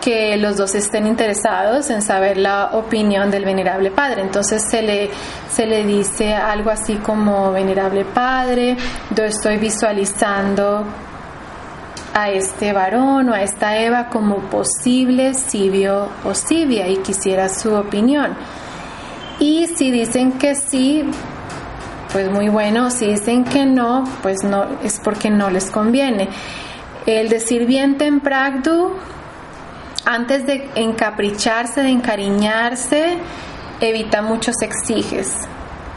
que los dos estén interesados en saber la opinión del venerable padre. Entonces se le, se le dice algo así como venerable padre, yo estoy visualizando a este varón o a esta Eva como posible Sibio o Sibia y quisiera su opinión. Y si dicen que sí, pues muy bueno, si dicen que no, pues no, es porque no les conviene. El decir bien tempragdu antes de encapricharse, de encariñarse, evita muchos exiges.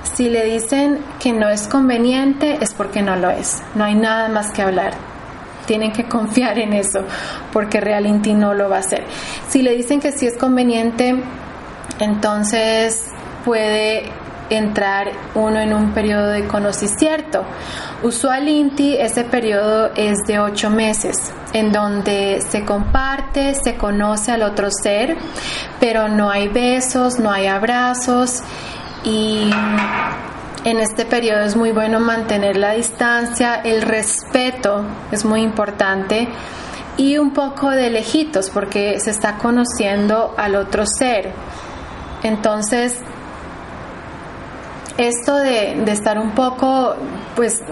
Si le dicen que no es conveniente, es porque no lo es. No hay nada más que hablar. Tienen que *laughs* confiar en eso, porque realmente no lo va a hacer. Si le dicen que sí es conveniente, entonces puede entrar uno en un periodo de conocimiento. Usualmente ese periodo es de ocho meses, en donde se comparte, se conoce al otro ser, pero no hay besos, no hay abrazos y en este periodo es muy bueno mantener la distancia, el respeto es muy importante y un poco de lejitos porque se está conociendo al otro ser. Entonces, esto de, estar un poco, pues,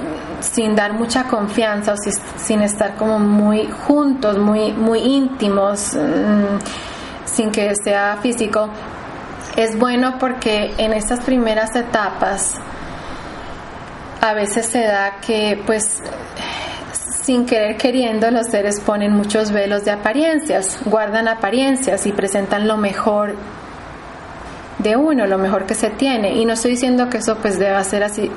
sin dar mucha confianza o sin estar como muy juntos, muy, muy íntimos, mm, sin que sea físico, es bueno porque en estas primeras etapas a veces se da que, pues, sin querer queriendo, los seres ponen muchos velos de apariencias, guardan apariencias y presentan lo mejor uno, lo mejor que se tiene. Y no estoy diciendo que eso pues deba ser así,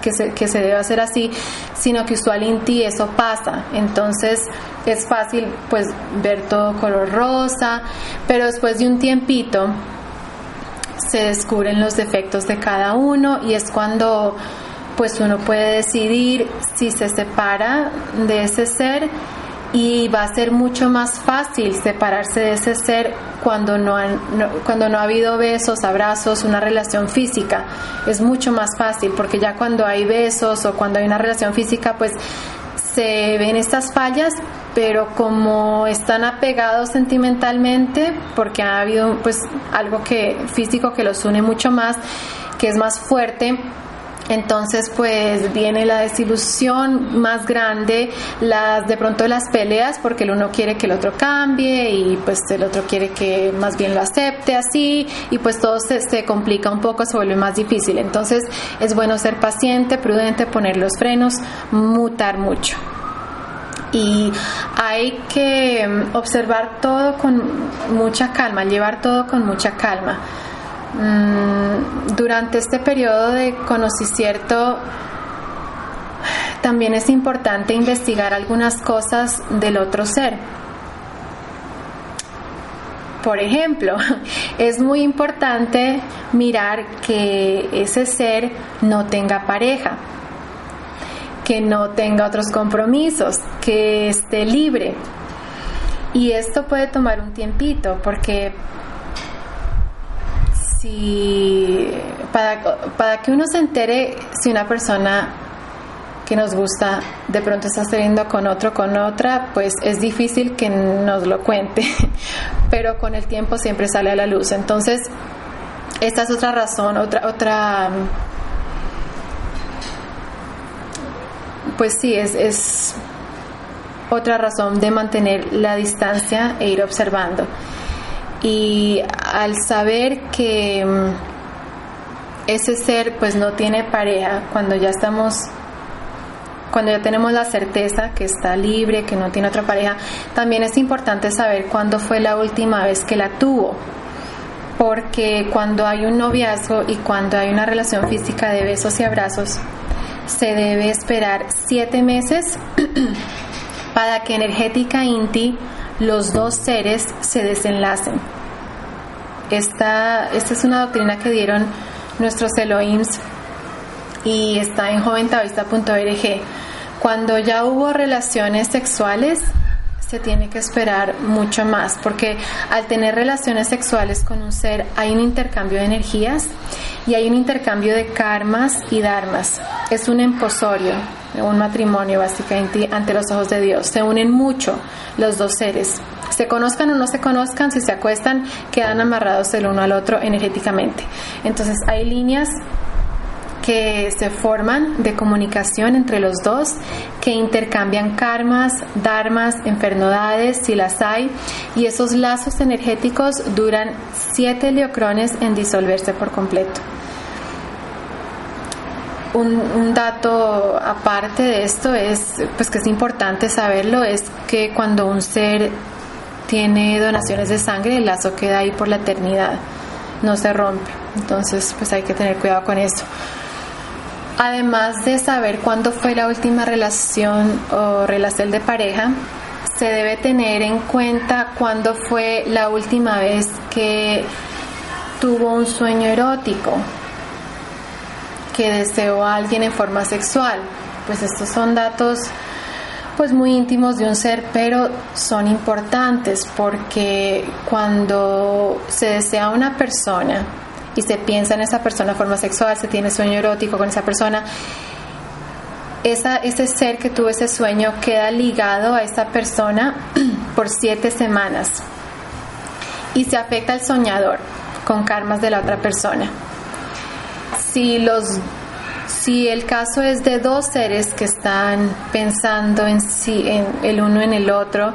que se, que se debe hacer así, sino que usualmente eso pasa. Entonces es fácil pues ver todo color rosa, pero después de un tiempito se descubren los defectos de cada uno y es cuando pues uno puede decidir si se separa de ese ser y va a ser mucho más fácil separarse de ese ser cuando no, cuando no ha habido besos, abrazos, una relación física. Es mucho más fácil porque ya cuando hay besos o cuando hay una relación física, pues se ven estas fallas, pero como están apegados sentimentalmente, porque ha habido pues algo que físico que los une mucho más, que es más fuerte, entonces, pues viene la desilusión más grande, las de pronto las peleas, porque el uno quiere que el otro cambie y pues el otro quiere que más bien lo acepte así y pues todo se, se complica un poco, se vuelve más difícil. Entonces, es bueno ser paciente, prudente, poner los frenos, mutar mucho y hay que observar todo con mucha calma, llevar todo con mucha calma. Mm, durante este periodo de conocimiento también es importante investigar algunas cosas del otro ser. Por ejemplo, *laughs* es muy importante mirar que ese ser no tenga pareja, que no tenga otros compromisos, que esté libre. Y esto puede tomar un tiempito porque si para, para que uno se entere si una persona que nos gusta de pronto está saliendo con otro, con otra, pues es difícil que nos lo cuente, *laughs* pero con el tiempo siempre sale a la luz. Entonces, esta es otra razón, otra, otra, pues sí, es, es otra razón de mantener la distancia e ir observando y al saber que mm, ese ser pues no tiene pareja cuando ya estamos cuando ya tenemos la certeza que está libre, que no tiene otra pareja, también es importante saber cuándo fue la última vez que la tuvo. Porque cuando hay un noviazgo y cuando hay una relación física de besos y abrazos, se debe esperar siete meses *clears throat* para que energética Inti los dos seres se desenlacen. Esta, esta es una doctrina que dieron nuestros Elohims y está en joventavista.org. Cuando ya hubo relaciones sexuales, se tiene que esperar mucho más, porque al tener relaciones sexuales con un ser hay un intercambio de energías y hay un intercambio de karmas y dharmas. Es un emposorio, un matrimonio básicamente ante los ojos de Dios. Se unen mucho los dos seres. Se conozcan o no se conozcan, si se acuestan, quedan amarrados el uno al otro energéticamente. Entonces hay líneas que se forman de comunicación entre los dos, que intercambian karmas, dharmas, enfermedades, si las hay, y esos lazos energéticos duran siete leocrones en disolverse por completo. Un, dato aparte de esto es, pues que es importante saberlo, es que cuando un ser tiene donaciones de sangre, el lazo queda ahí por la eternidad, no se rompe. Entonces, pues hay que tener cuidado con eso. Además de saber cuándo fue la última relación o relación de pareja, se debe tener en cuenta cuándo fue la última vez que tuvo un sueño erótico que deseó a alguien en forma sexual. Pues estos son datos pues muy íntimos de un ser, pero son importantes porque cuando se desea a una persona y se piensa en esa persona de forma sexual, se tiene sueño erótico con esa persona, esa, ese ser que tuvo ese sueño queda ligado a esa persona *clears throat* por siete semanas y se afecta al soñador con karmas de la otra persona si los si el caso es de dos seres que están pensando en sí, en el uno en el otro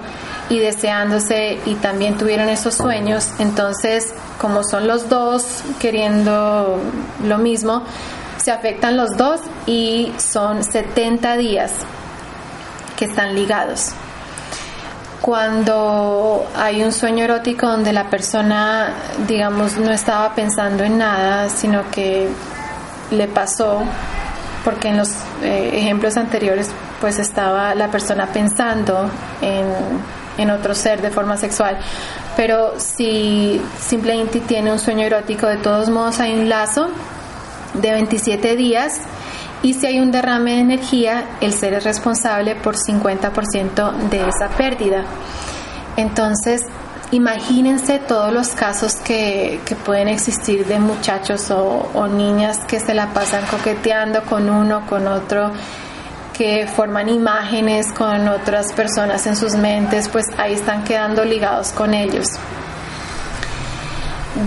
y deseándose y también tuvieron esos sueños, entonces como son los dos queriendo lo mismo, se afectan los dos y son 70 días que están ligados. Cuando hay un sueño erótico donde la persona, digamos, no estaba pensando en nada, sino que le pasó, porque en los eh, ejemplos anteriores pues estaba la persona pensando en, en otro ser de forma sexual, pero si simplemente tiene un sueño erótico, de todos modos hay un lazo de 27 días y si hay un derrame de energía, el ser es responsable por 50% de esa pérdida. Entonces, Imagínense todos los casos que, pueden existir de muchachos o, niñas que se la pasan coqueteando con uno, con otro, que forman imágenes con otras personas en sus mentes, pues ahí están quedando ligados con ellos.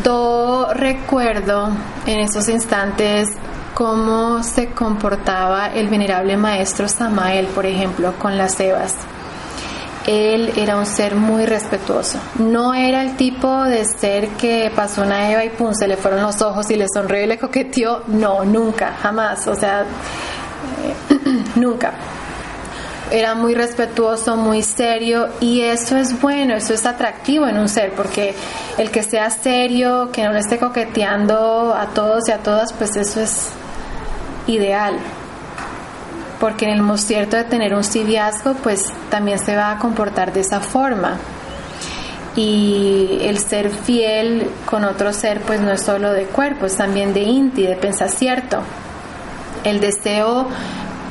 Do recuerdo en esos instantes cómo se comportaba el venerable maestro Samael, por ejemplo, con las Evas él era un ser muy respetuoso. No era el tipo de ser que pasó una Eva y pum, se le fueron los ojos y le sonrió y le coqueteó. No, nunca, jamás. O sea, eh, *clears throat* nunca. Era muy respetuoso, muy serio y eso es bueno, eso es atractivo en un ser porque el que sea serio, que no le esté coqueteando a todos y a todas, pues eso es ideal porque en el cierto de tener un civiazgo, pues también se va a comportar de esa forma. Y el ser fiel con otro ser, pues no es solo de cuerpo, es también de inti, de cierto. El deseo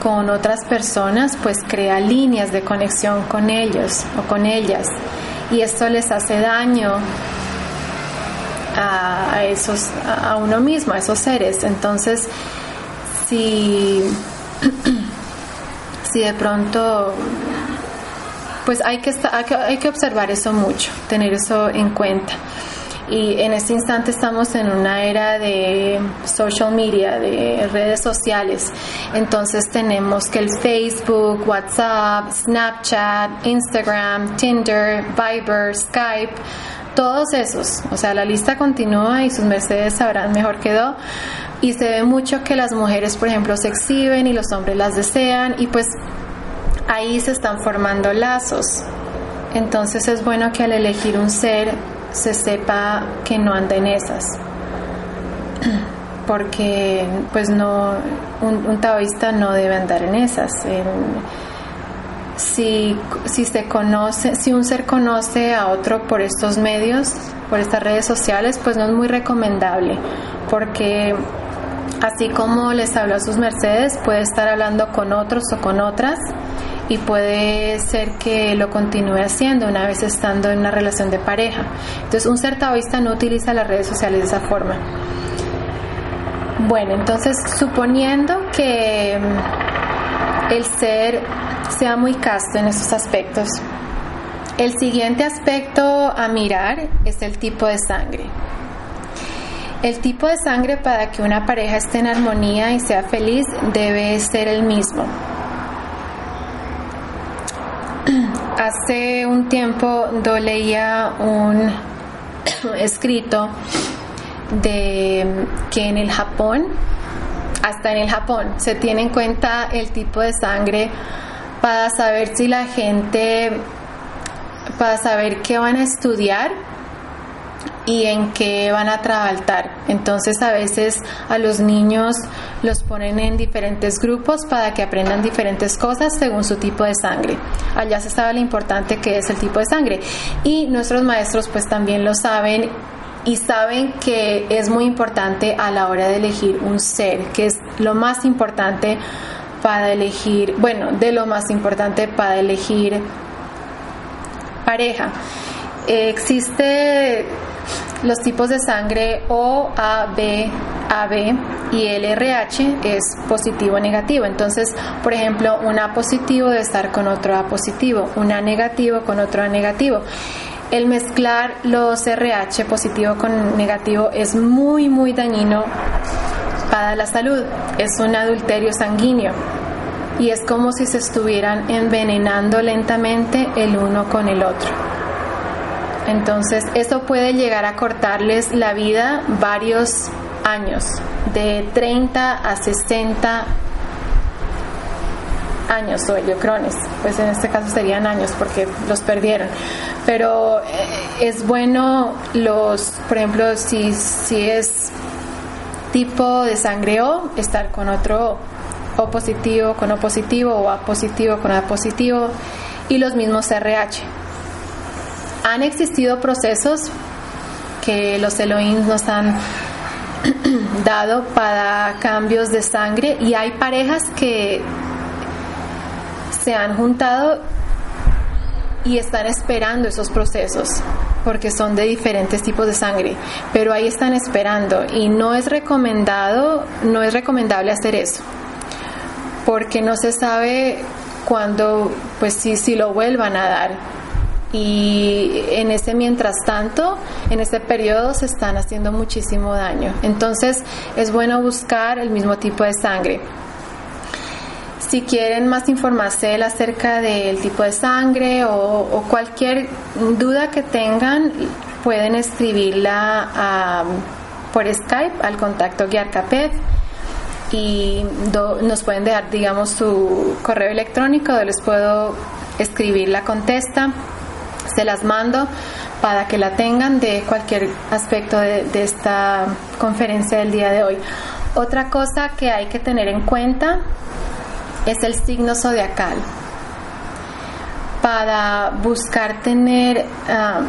con otras personas, pues crea líneas de conexión con ellos o con ellas. Y esto les hace daño a, esos, a uno mismo, a esos seres. Entonces, si *clears throat* si de pronto pues hay que, hay que observar eso mucho, tener eso en cuenta. Y en este instante estamos en una era de social media, de redes sociales. Entonces tenemos que el Facebook, WhatsApp, Snapchat, Instagram, Tinder, Viber, Skype, todos esos. O sea, la lista continúa y sus mercedes sabrán mejor quedó y se ve mucho que las mujeres, por ejemplo, se exhiben y los hombres las desean y pues ahí se están formando lazos. Entonces es bueno que al elegir un ser se sepa que no anda en esas. *clears throat* Porque pues no, un, taoísta no debe andar en esas. si, si se conoce, si un ser conoce a otro por estos medios, por estas redes sociales, pues no es muy recomendable, porque Así como les habló a sus mercedes, puede estar hablando con otros o con otras y puede ser que lo continúe haciendo una vez estando en una relación de pareja. Entonces, un ser taoísta no utiliza las redes sociales de esa forma. Bueno, entonces suponiendo que mm, el ser sea muy casto en esos aspectos, el siguiente aspecto a mirar es el tipo de sangre. El tipo de sangre para que una pareja esté en armonía y sea feliz debe ser el mismo. *clears throat* Hace un tiempo yo leía un *clears throat* escrito de que en el Japón, hasta en el Japón, se tiene en cuenta el tipo de sangre para saber si la gente, para saber qué van a estudiar y en qué van a trabajar. Entonces a veces a los niños los ponen en diferentes grupos para que aprendan diferentes cosas según su tipo de sangre. Allá se sabe lo importante que es el tipo de sangre y nuestros maestros pues también lo saben y saben que es muy importante a la hora de elegir un ser, que es lo más importante para elegir, bueno, de lo más importante para elegir pareja. existe los tipos de sangre O, A, B, AB y el RH es positivo negativo. Entonces, por ejemplo, un A positivo debe estar con otro A positivo, un A negativo con otro A negativo. El mezclar los RH positivo con negativo es muy, muy dañino para la salud. Es un adulterio sanguíneo y es como si se estuvieran envenenando lentamente el uno con el otro. Entonces, eso puede llegar a cortarles la vida varios años, de 30 a 60 años o crones, pues en este caso serían años porque los perdieron. Pero eh, es bueno los, por ejemplo, si, si es tipo de sangre O, estar con otro O positivo con O positivo o A positivo con A positivo y los mismos RH han existido procesos que los Elohim nos han *clears throat* dado para cambios de sangre y hay parejas que se han juntado y están esperando esos procesos porque son de diferentes tipos de sangre, pero ahí están esperando y no es recomendado, no es recomendable hacer eso, porque no se sabe cuándo, pues si, si lo vuelvan a dar y en ese mientras tanto, en este periodo se están haciendo muchísimo daño. Entonces es bueno buscar el mismo tipo de sangre. Si quieren más información acerca del tipo de sangre o, cualquier duda que tengan, pueden escribirla por Skype al contacto Guiarcaped y nos pueden dejar, digamos, su correo electrónico, les puedo escribir la contesta se las mando para que la tengan de cualquier aspecto de, esta conferencia del día de hoy. Otra cosa que hay que tener en cuenta es el signo zodiacal. Para buscar tener, um,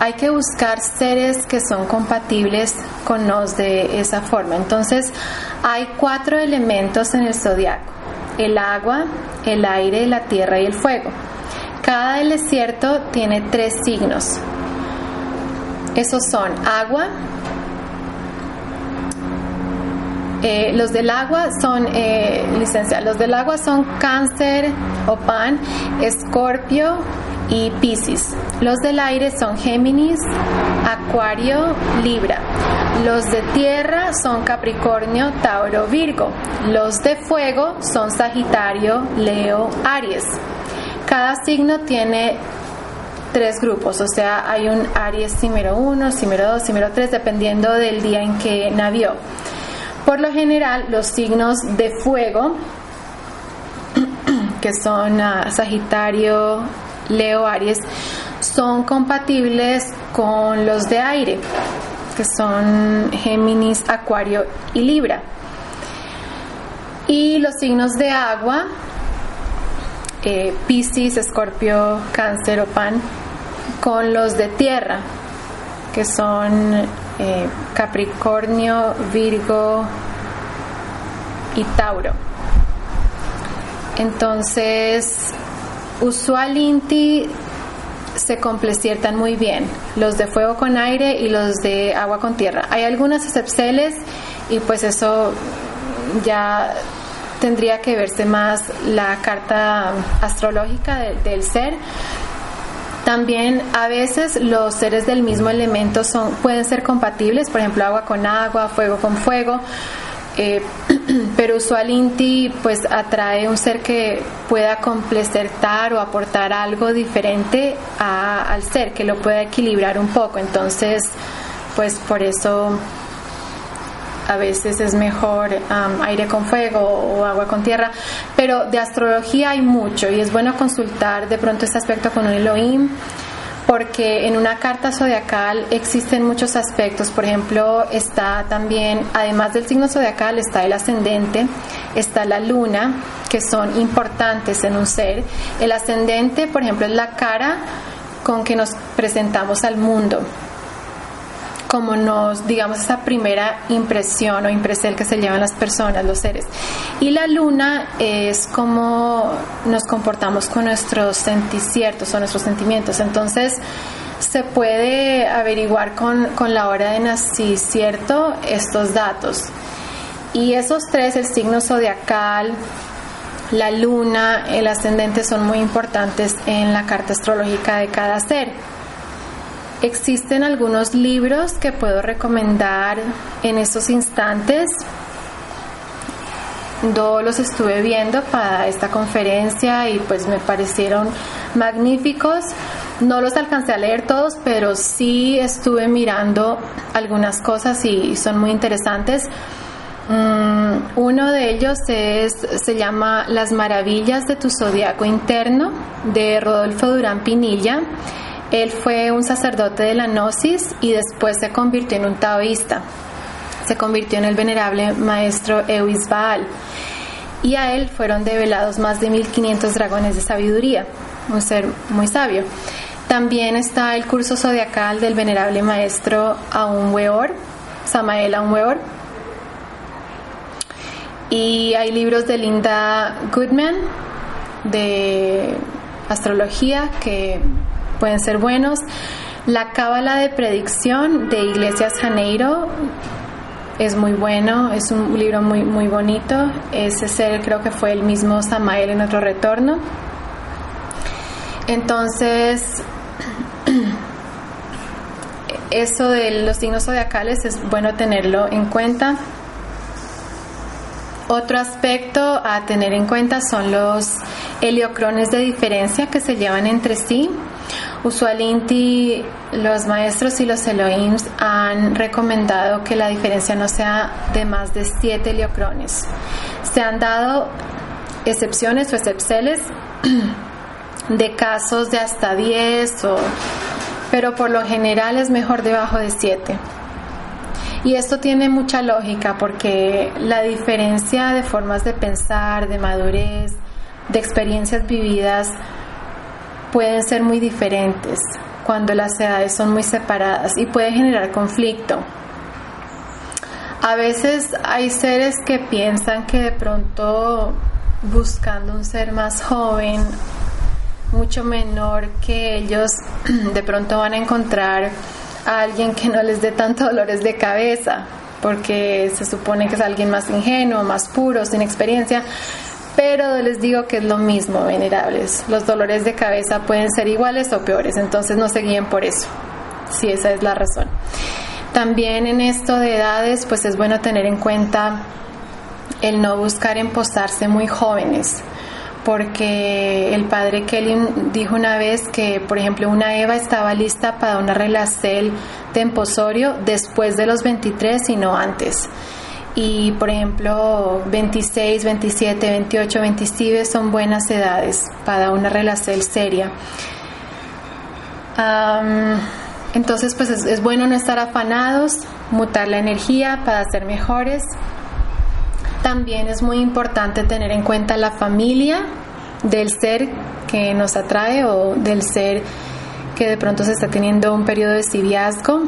hay que buscar seres que son compatibles con nos de esa forma. Entonces, hay cuatro elementos en el zodiaco: el agua, el aire, la tierra y el fuego. Cada desierto tiene tres signos. Esos son agua. Eh, los del agua son, eh, licencia, los del agua son cáncer o pan, escorpio y piscis. Los del aire son Géminis, acuario, libra. Los de tierra son Capricornio, Tauro, Virgo. Los de fuego son Sagitario, Leo, Aries. Cada signo tiene tres grupos, o sea, hay un Aries número 1, número 2, número 3, dependiendo del día en que nació. Por lo general, los signos de fuego, *clears throat* que son ah, Sagitario, Leo, Aries, son compatibles con los de aire, que son Géminis, Acuario y Libra. Y los signos de agua, eh, Piscis, Escorpio, Cáncer o Pan, con los de tierra, que son eh, Capricornio, Virgo y Tauro. Entonces, usualmente se compleciertan muy bien, los de fuego con aire y los de agua con tierra. Hay algunas excepciones y pues eso ya tendría que verse más la carta astrológica del ser. También a veces los seres del mismo elemento son, pueden ser compatibles, por ejemplo agua con agua, fuego con fuego, eh, *clears throat* pero Usualinti pues atrae un ser que pueda completar o aportar algo diferente al ser, que lo pueda equilibrar un poco. Entonces, pues por eso a veces es mejor aire con fuego o agua con tierra, pero de astrología hay mucho y es bueno consultar de pronto este aspecto con un Elohim porque en una carta zodiacal existen muchos aspectos. Por ejemplo, está también, además del signo zodiacal, está el ascendente, está la luna, que son importantes en un ser. El ascendente, por ejemplo, es la cara con que nos presentamos al mundo como nos, digamos, esa primera impresión o impresión que se llevan las personas, los seres. Y la luna es como nos comportamos con nuestros senticiertos o nuestros sentimientos. Entonces, se puede averiguar con, con la hora de nacimiento estos datos. Y esos tres, el signo zodiacal, la luna, el ascendente, son muy importantes en la carta astrológica de cada ser. Existen algunos libros que puedo recomendar en estos instantes. Yo los estuve viendo para esta conferencia y pues me parecieron magníficos. No los alcancé a leer todos, pero sí estuve mirando algunas cosas y son muy interesantes. Mm, uno de ellos es, se llama Las maravillas de tu zodiaco interno de Rodolfo Durán Pinilla él fue un sacerdote de la Gnosis y después se convirtió en un taoísta. Se convirtió en el venerable maestro Euis Baal. Y a él fueron develados más de 1500 dragones de sabiduría, un ser muy sabio. También está el curso zodiacal del venerable maestro Aun Weor, Samael Aun Weor. Y hay libros de Linda Goodman de astrología que pueden ser buenos. La Cábala de Predicción de Iglesias Janeiro es muy bueno, es un libro muy, muy bonito. Ese ser creo que fue el mismo Samael en otro retorno. Entonces, *clears throat* eso de los signos zodiacales es bueno tenerlo en cuenta. Otro aspecto a tener en cuenta son los heliocrones de diferencia que se llevan entre sí. Usualmente los maestros y los Elohims han recomendado que la diferencia no sea de más de 7 heliocrones. Se han dado excepciones o excepciones *clears throat* de casos de hasta 10 pero por lo general es mejor debajo de 7. Y esto tiene mucha lógica porque la diferencia de formas de pensar, de madurez, de experiencias vividas pueden ser muy diferentes cuando las edades son muy separadas y puede generar conflicto. A veces hay seres que piensan que de pronto buscando un ser más joven, mucho menor que ellos, *clears throat* de pronto van a encontrar a alguien que no les dé tanto dolores de cabeza, porque se supone que es alguien más ingenuo, más puro, sin experiencia, pero les digo que es lo mismo, venerables. Los dolores de cabeza pueden ser iguales o peores, entonces no se guíen por eso, si esa es la razón. También en esto de edades, pues es bueno tener en cuenta el no buscar emposarse muy jóvenes, porque el padre Kelly dijo una vez que, por ejemplo, una Eva estaba lista para una relación de emposorio después de los 23 y no antes y por ejemplo 26, 27, 28, 27 son buenas edades para una relación seria. entonces pues es, bueno no estar afanados, mutar la energía para ser mejores. También es muy importante tener en cuenta la familia del ser que nos atrae o del ser que de pronto se está teniendo un periodo de civiazgo,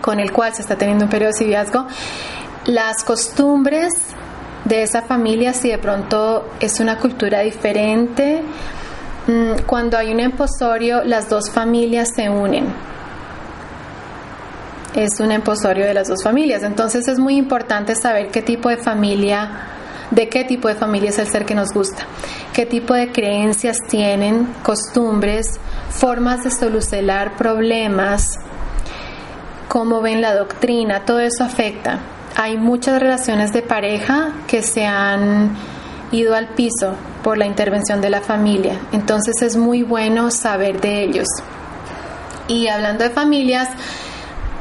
con el cual se está teniendo un periodo de civiazgo las costumbres de esa familia, si de pronto es una cultura diferente, mm, cuando hay un emposorio, las dos familias se unen. es un emposorio de las dos familias. Entonces es muy importante saber qué tipo de familia, de qué tipo de familia es el ser que nos gusta, qué tipo de creencias tienen, costumbres, formas de solucionar problemas, cómo ven la doctrina, todo eso afecta. Hay muchas relaciones de pareja que se han ido al piso por la intervención de la familia, entonces es muy bueno saber de ellos. Y hablando de familias,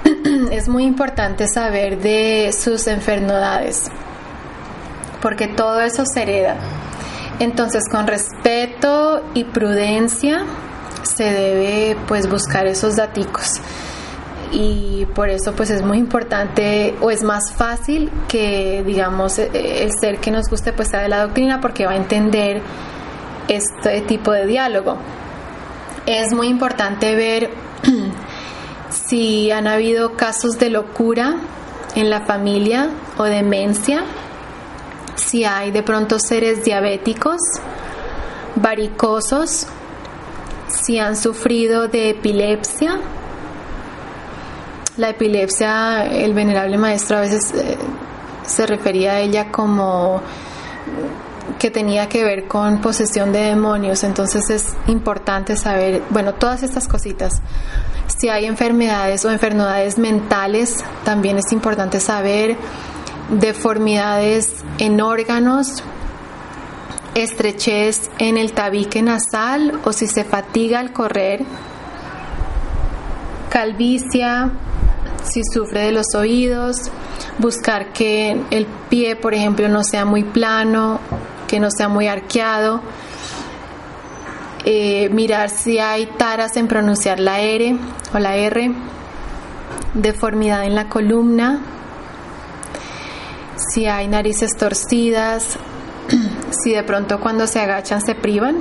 *clears throat* es muy importante saber de sus enfermedades, porque todo eso se hereda. Entonces, con respeto y prudencia se debe pues buscar esos daticos. Y por eso pues es muy importante o es más fácil que digamos e, e, el ser que nos guste pues sea de la doctrina porque va a entender este tipo de diálogo. Es muy importante ver *clears throat* si han habido casos de locura en la familia o demencia, si hay de pronto seres diabéticos, varicosos, si han sufrido de epilepsia. La epilepsia, el venerable maestro a veces eh, se refería a ella como que tenía que ver con posesión de demonios, entonces es importante saber, bueno, todas estas cositas. Si hay enfermedades o enfermedades mentales, también es importante saber deformidades en órganos, estrechez en el tabique nasal o si se fatiga al correr, calvicia, si sufre de los oídos, buscar que el pie, por ejemplo, no sea muy plano, que no sea muy arqueado, eh, mirar si hay taras en pronunciar la R o la R, deformidad en la columna, si hay narices torcidas, *clears throat* si de pronto cuando se agachan se privan,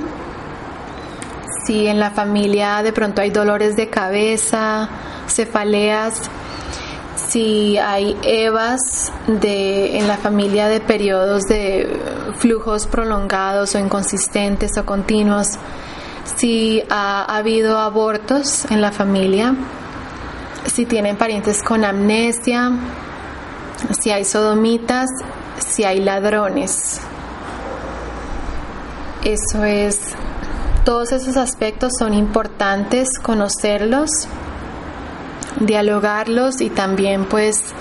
si en la familia de pronto hay dolores de cabeza, cefaleas, si hay evas de, en la familia de periodos de flujos prolongados o inconsistentes o continuos, si ha, habido abortos en la familia, si tienen parientes con amnesia, si hay sodomitas, si hay ladrones. Eso es, todos esos aspectos son importantes conocerlos, dialogarlos y también pues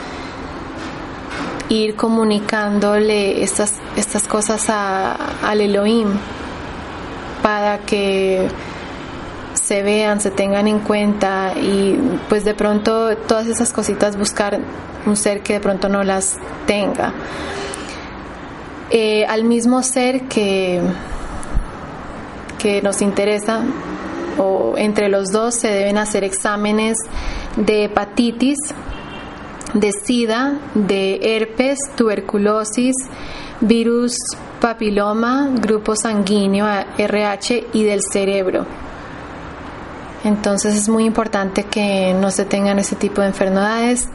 ir comunicándole estas, estas cosas a, al Elohim para que se vean, se tengan en cuenta y pues de pronto todas esas cositas buscar un ser que de pronto no las tenga. Eh, al mismo ser que, que nos interesa o entre los dos se deben hacer exámenes de hepatitis, de sida, de herpes, tuberculosis, virus papiloma, grupo sanguíneo RH y del cerebro. Entonces es muy importante que no se tengan ese tipo de enfermedades.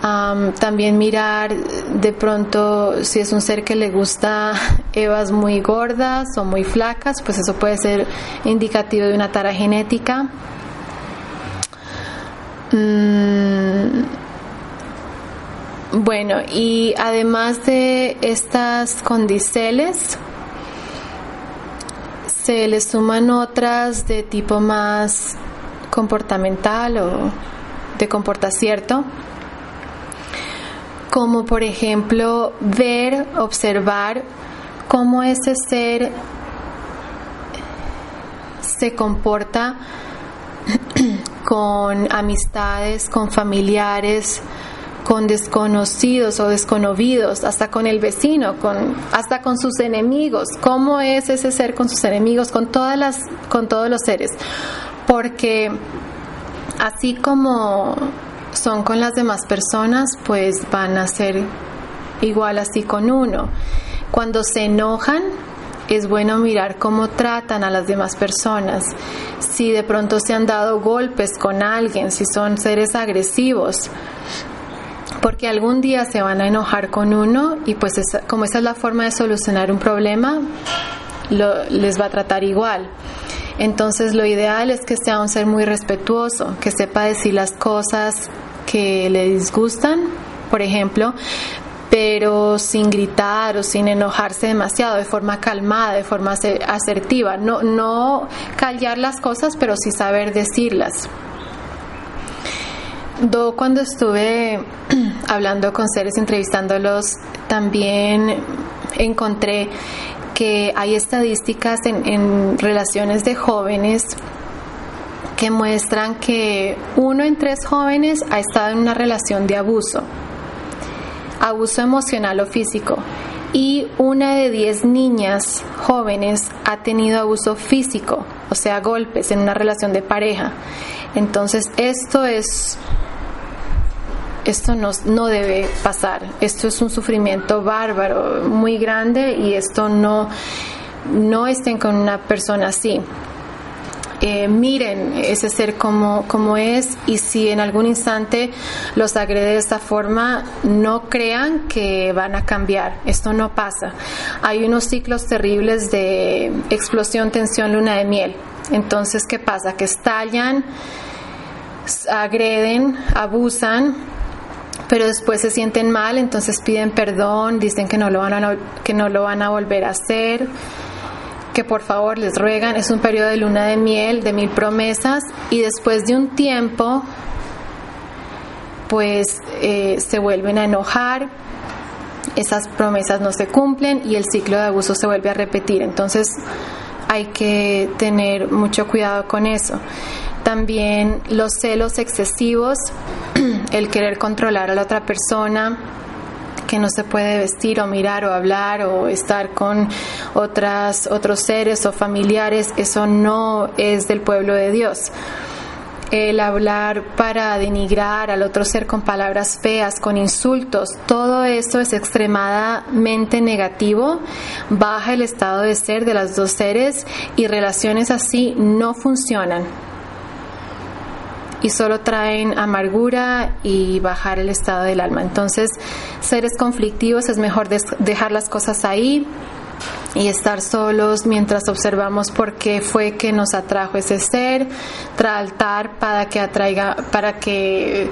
También mirar de pronto si es un ser que le gusta *laughs* evas muy gordas o muy flacas, pues eso puede ser indicativo de una tara genética. Mm, bueno, y además de estas condiceles, se le suman otras de tipo más comportamental o de comportacierto, como por ejemplo ver, observar cómo ese ser se comporta *clears throat* con amistades, con familiares, con desconocidos o desconocidos, hasta con el vecino, con, hasta con sus enemigos. ¿Cómo es ese ser con sus enemigos, con todas las, con todos los seres? Porque así como son con las demás personas, pues van a ser igual así con uno. Cuando se enojan, es bueno mirar cómo tratan a las demás personas. Si de pronto se han dado golpes con alguien, si son seres agresivos, porque algún día se van a enojar con uno y pues como esa es la forma de solucionar un problema, les va a tratar igual. Entonces lo ideal es que sea un ser muy respetuoso, que sepa decir las cosas que le disgustan, por ejemplo, pero sin gritar o sin enojarse demasiado, de forma calmada, de forma asertiva. No, no callar las cosas, pero sí saber decirlas. Do, cuando estuve *clears throat* hablando con seres, entrevistándolos, también encontré que hay estadísticas en, en relaciones de jóvenes que muestran que uno en tres jóvenes ha estado en una relación de abuso abuso emocional o físico y una de diez niñas jóvenes ha tenido abuso físico, o sea, golpes en una relación de pareja. Entonces, esto es esto no, no, debe pasar. Esto es un sufrimiento bárbaro, muy grande y esto no, no estén con una persona así. Eh, miren ese ser como, como es y si en algún instante los agrede de esta forma, no crean que van a cambiar. Esto no pasa. Hay unos ciclos terribles de explosión, tensión, luna de miel. Entonces, ¿qué pasa? Que estallan, agreden, abusan, pero después se sienten mal, entonces piden perdón, dicen que no lo van a, que no lo van a volver a hacer que por favor les ruegan, es un periodo de luna de miel, de mil promesas, y después de un tiempo, pues eh, se vuelven a enojar, esas promesas no se cumplen y el ciclo de abuso se vuelve a repetir. Entonces hay que tener mucho cuidado con eso. También los celos excesivos, *clears throat* el querer controlar a la otra persona, que no se puede vestir o mirar o hablar o estar con otras, otros seres o familiares, eso no es del pueblo de Dios. El hablar para denigrar al otro ser con palabras feas, con insultos, todo eso es extremadamente negativo, baja el estado de ser de las dos seres y relaciones así no funcionan y solo traen amargura y bajar el estado del alma. Entonces, seres conflictivos es mejor dejar las cosas ahí y estar solos mientras observamos por qué fue que nos atrajo ese ser, tratar para que atraiga, para que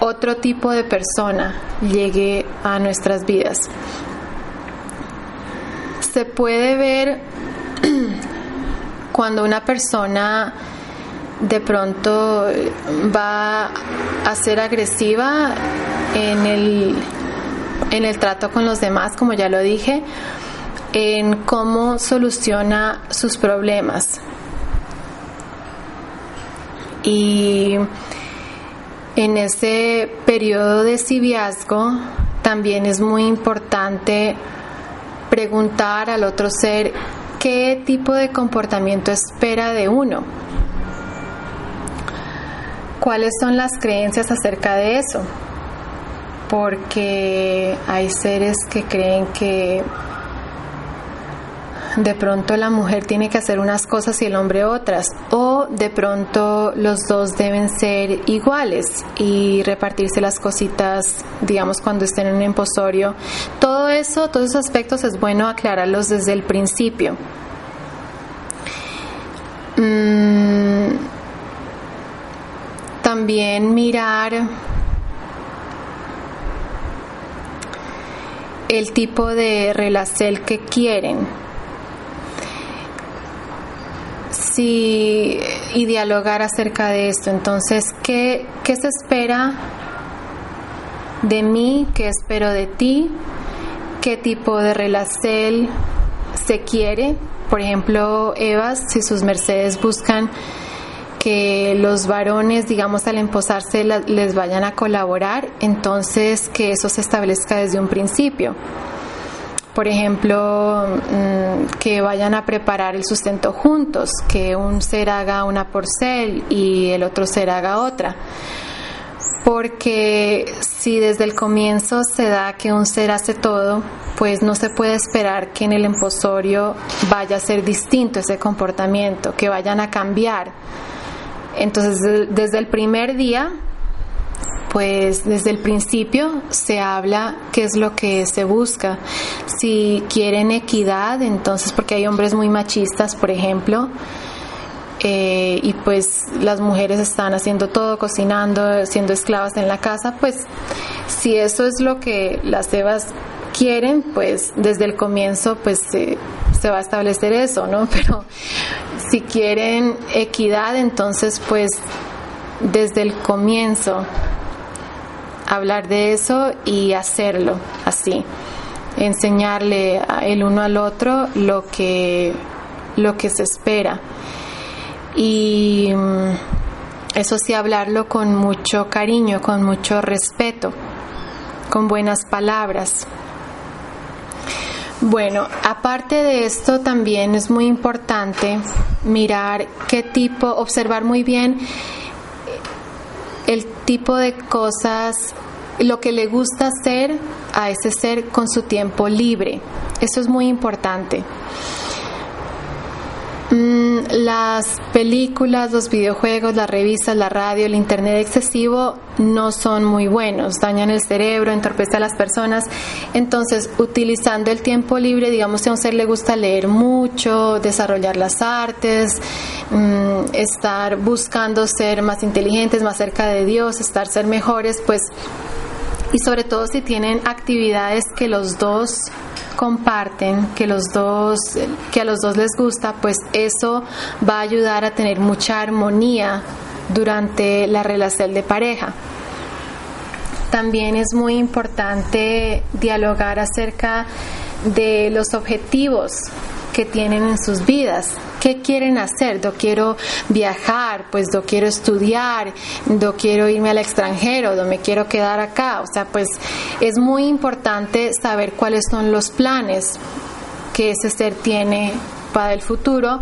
otro tipo de persona llegue a nuestras vidas. Se puede ver *clears throat* cuando una persona de pronto va a ser agresiva en el, en el trato con los demás, como ya lo dije, en cómo soluciona sus problemas. Y en ese periodo de civiazgo también es muy importante preguntar al otro ser qué tipo de comportamiento espera de uno cuáles son las creencias acerca de eso, porque hay seres que creen que de pronto la mujer tiene que hacer unas cosas y el hombre otras, o de pronto los dos deben ser iguales y repartirse las cositas, digamos, cuando estén en un imposorio. Todo eso, todos esos aspectos es bueno aclararlos desde el principio. Mm, también mirar el tipo de relación que quieren. Sí, y dialogar acerca de esto. Entonces, ¿qué, ¿qué se espera de mí? ¿Qué espero de ti? ¿Qué tipo de relación se quiere? Por ejemplo, Eva, si sus mercedes buscan que los varones, digamos, al emposarse les vayan a colaborar, entonces que eso se establezca desde un principio. Por ejemplo, mm, que vayan a preparar el sustento juntos, que un ser haga una porcel y el otro ser haga otra. Porque si desde el comienzo se da que un ser hace todo, pues no se puede esperar que en el emposorio vaya a ser distinto ese comportamiento, que vayan a cambiar entonces, desde el primer día, pues desde el principio se habla qué es lo que se busca. Si quieren equidad, entonces, porque hay hombres muy machistas, por ejemplo, eh, y pues las mujeres están haciendo todo, cocinando, siendo esclavas en la casa, pues si eso es lo que las Evas quieren, pues desde el comienzo pues se va a establecer eso, ¿no? *laughs* Pero si quieren equidad, entonces pues desde el comienzo hablar de eso y hacerlo así, enseñarle el uno al otro lo que, lo que se espera. Y mm, eso sí, hablarlo con mucho cariño, con mucho respeto, con buenas palabras. Bueno, aparte de esto también es muy importante mirar qué tipo, observar muy bien el tipo de cosas, lo que le gusta hacer a ese ser con su tiempo libre. Eso es muy importante. Mm, las películas, los videojuegos, las revistas, la radio, el internet excesivo no son muy buenos, dañan el cerebro, entorpecen a las personas. Entonces, utilizando el tiempo libre, digamos que a un ser le gusta leer mucho, desarrollar las artes, mm, estar buscando ser más inteligentes, más cerca de Dios, estar ser mejores, pues y sobre todo si tienen actividades que los dos comparten, que los dos, que a los dos les gusta, pues eso va a ayudar a tener mucha armonía durante la relación de pareja. También es muy importante dialogar acerca de los objetivos que tienen en sus vidas. ¿Qué quieren hacer? Yo quiero viajar, pues yo quiero estudiar, yo quiero irme al extranjero, yo me quiero quedar acá. O sea, pues es muy importante saber cuáles son los planes que ese ser tiene para el futuro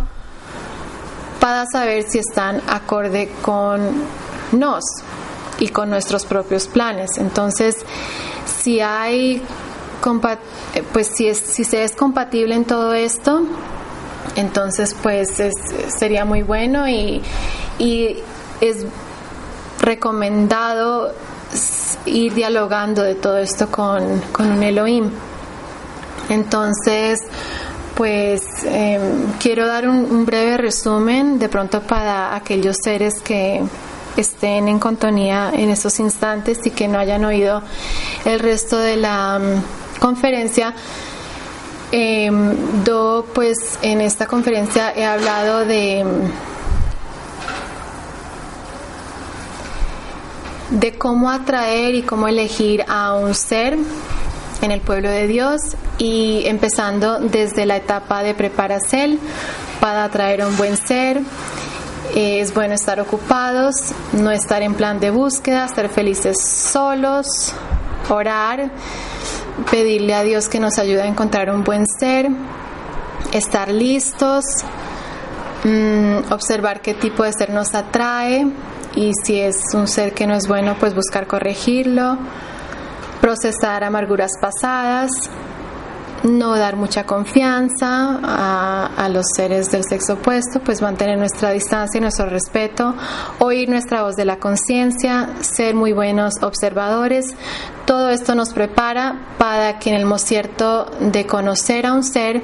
para saber si están acorde con nos y con nuestros propios planes. Entonces, si hay eh, pues si, es, si se es compatible en todo esto, entonces pues sería muy bueno y, es recomendado ir dialogando de todo esto con, un Elohim. Entonces, pues em, quiero dar un, un, breve resumen de pronto para aquellos seres que estén en contonía en estos instantes y que no hayan oído el resto de la conferencia, eh, do, pues en esta conferencia he hablado de, de cómo atraer y cómo elegir a un ser en el pueblo de Dios y empezando desde la etapa de preparación para atraer a un buen ser. Es bueno estar ocupados, no estar en plan de búsqueda, estar felices solos, orar, pedirle a Dios que nos ayude a encontrar un buen ser, estar listos, mm, observar qué tipo de ser nos atrae y si es un ser que no es bueno, pues buscar corregirlo, procesar amarguras pasadas, no dar mucha confianza a, los seres del sexo opuesto, pues mantener nuestra distancia y nuestro respeto, oír nuestra voz de la conciencia, ser muy buenos observadores. Todo esto nos prepara para que en el cierto de conocer a un ser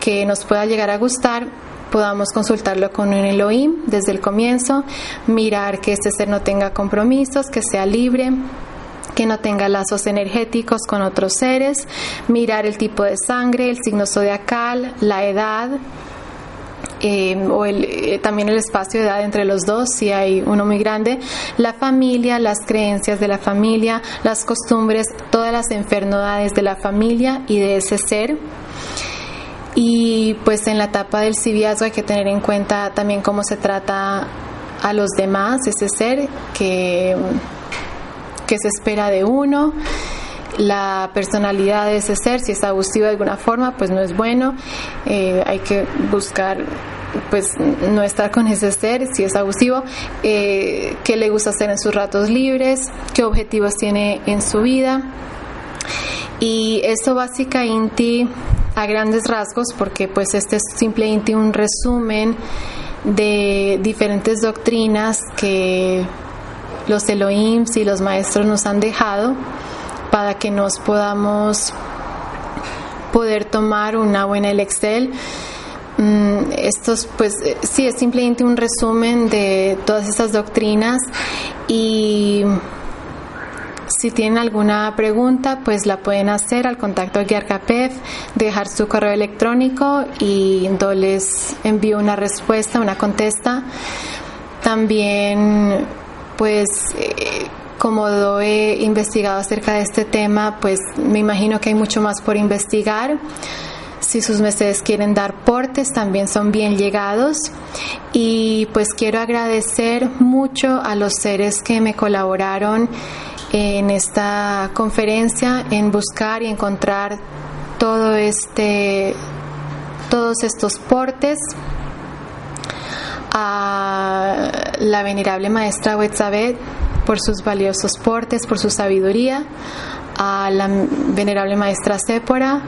que nos pueda llegar a gustar, podamos consultarlo con un Elohim desde el comienzo, mirar que este ser no tenga compromisos, que sea libre, que no tenga lazos energéticos con otros seres, mirar el tipo de sangre, el signo zodiacal, la edad, eh, o eh, también el espacio de edad entre los dos, si hay uno muy grande, la familia, las creencias de la familia, las costumbres, todas las enfermedades de la familia y de ese ser. Y pues en la etapa del civiazgo hay que tener en cuenta también cómo se trata a los demás, ese ser que qué se espera de uno, la personalidad de ese ser, si es abusivo de alguna forma, pues no es bueno, eh, hay que buscar pues no estar con ese ser si es abusivo, eh, qué le gusta hacer en sus ratos libres, qué objetivos tiene en su vida. Y eso básica Inti a grandes rasgos, porque pues este es simplemente un resumen de diferentes doctrinas que los Elohims y los maestros nos han dejado para que nos podamos poder tomar una buena Excel. Mm, estos, pues sí, es simplemente un resumen de todas estas doctrinas y si tienen alguna pregunta, pues la pueden hacer al contacto de Guiarcapef, dejar su correo electrónico y yo les envío una respuesta, una contesta. También, pues, eh, como he investigado acerca de este tema, pues me imagino que hay mucho más por investigar. Si sus mercedes quieren dar portes, también son bien llegados. Y pues quiero agradecer mucho a los seres que me colaboraron en esta conferencia en buscar y encontrar todo este todos estos portes a la venerable maestra Wetzabet por sus valiosos portes, por su sabiduría, a la venerable maestra Sépora,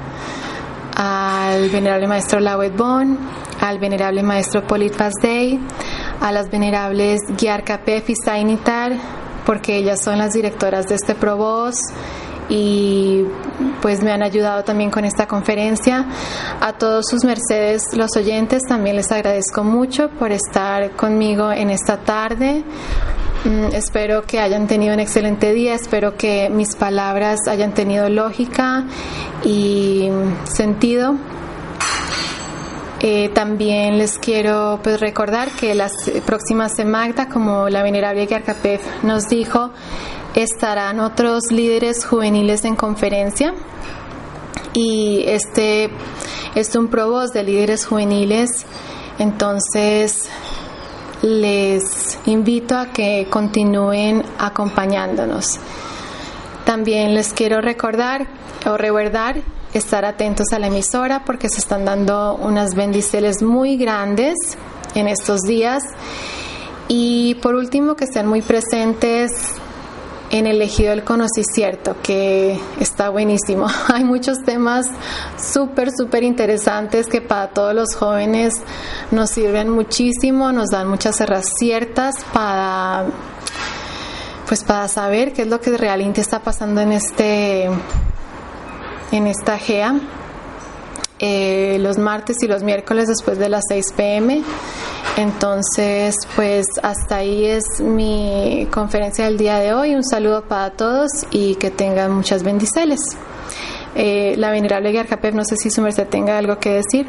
al venerable maestro Lawet Bon, al venerable maestro Polit Day, a las venerables Gyar Kapef y Sainitar, porque ellas son las directoras de este Provoz y pues me han ayudado también con esta conferencia. A todos sus mercedes, los oyentes, también les agradezco mucho por estar conmigo en esta tarde. Mm, espero que hayan tenido un excelente día, espero que mis palabras hayan tenido lógica y sentido eh, también les quiero pues, recordar que las próximas semanas, como la venerable Yarcapef nos dijo, estarán otros líderes juveniles en conferencia y este es un provoz de líderes juveniles, entonces les invito a que continúen acompañándonos. También les quiero recordar o recordar estar atentos a la emisora porque se están dando unas bendiciones muy grandes en estos días. Y por último, que estén muy presentes en el ejido del que está buenísimo. *laughs* Hay muchos temas súper, súper interesantes que para todos los jóvenes nos sirven muchísimo, nos dan muchas ciertas para pues para saber qué es lo que realmente está pasando en este en esta GEA eh, los martes y los miércoles después de las 6 pm. Entonces, pues hasta ahí es mi conferencia del día de hoy. Un saludo para todos y que tengan muchas bendiciones. Eh, la venerable Garcapep, no sé si su merced tenga algo que decir.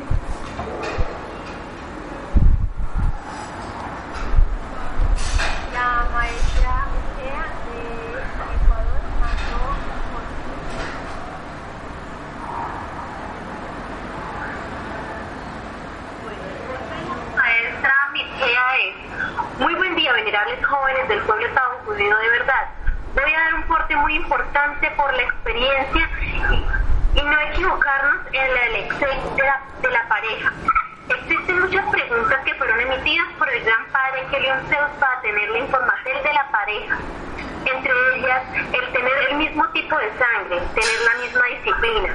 tipo de sangre, tener la misma disciplina.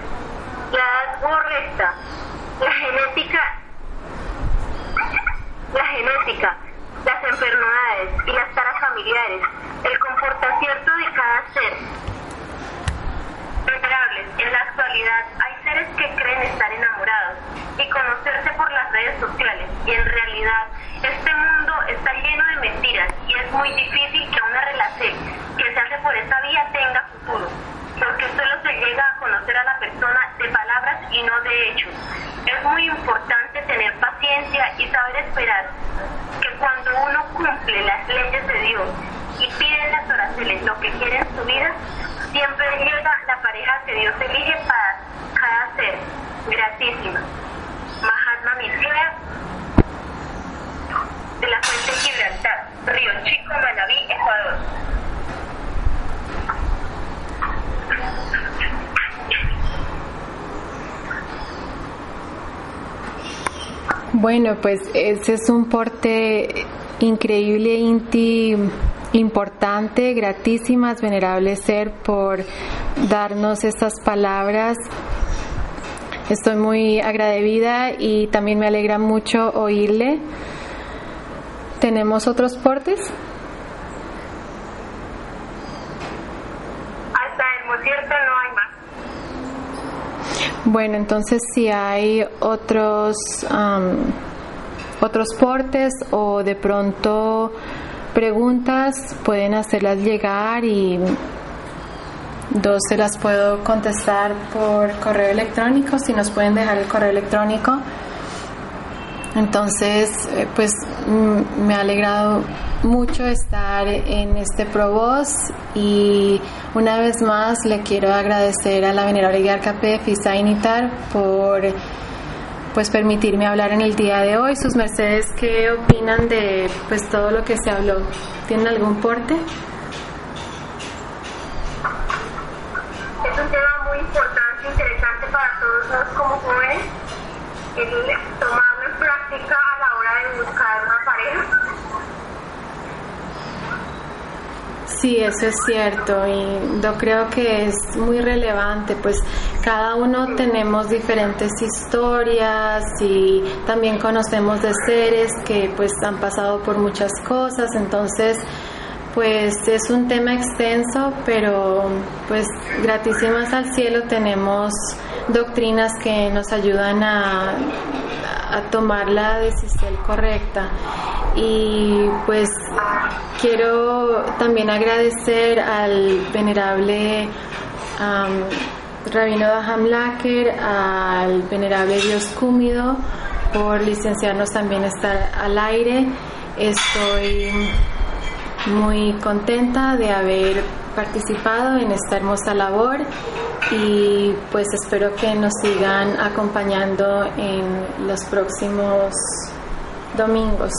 La edad no. La genética, la genética, las enfermedades y las taras familiares, el comportamiento de cada ser. En la actualidad hay seres que creen estar enamorados y conocerse por las redes sociales y en realidad este mundo está lleno de mentiras y es muy difícil que una relación que se hace por esta vía tenga futuro conocer a la persona de palabras y no de hechos. Es muy importante tener paciencia y saber esperar que cuando uno cumple las leyes de Dios y pide en las oraciones lo que quiere en su vida, siempre llega la pareja que Dios elige para cada ser. Gratísima. Mahatma Mircea, de la Fuente Gibraltar, Río Chico, Manaví, Ecuador. Bueno, pues ese es un porte increíble, Inti, importante, gratísimas, venerable ser por darnos estas palabras. Estoy muy agradecida y también me alegra mucho oírle. ¿Tenemos otros portes? Hasta el cierto no hay más. Bueno, entonces si hay otros otros portes o de pronto preguntas, pueden hacerlas llegar y dos se las puedo contestar por correo electrónico, si nos pueden dejar el correo electrónico. Entonces, eh, pues me ha alegrado mucho estar en este Provoz y una vez más le quiero agradecer a la venerable Guiarca Fisainitar por pues permitirme hablar en el día de hoy. Sus mercedes, ¿qué opinan de pues todo lo que se habló? ¿Tienen algún porte? Es un tema muy importante, interesante para todos nosotros como jóvenes, el tomarlo en práctica a la hora de buscar una pareja. Sí, eso es cierto y yo creo que es muy relevante, pues cada uno tenemos diferentes historias y también conocemos de seres que pues han pasado por muchas cosas, entonces pues es un tema extenso, pero pues gratísimas al cielo tenemos doctrinas que nos ayudan a, a tomar la decisión correcta. Y pues quiero también agradecer al venerable Rabino Daham Laker, al venerable Dios Cúmido, por licenciarnos también estar al aire. Estoy muy contenta de haber participado en esta hermosa labor y pues espero que nos sigan acompañando en los próximos domingos.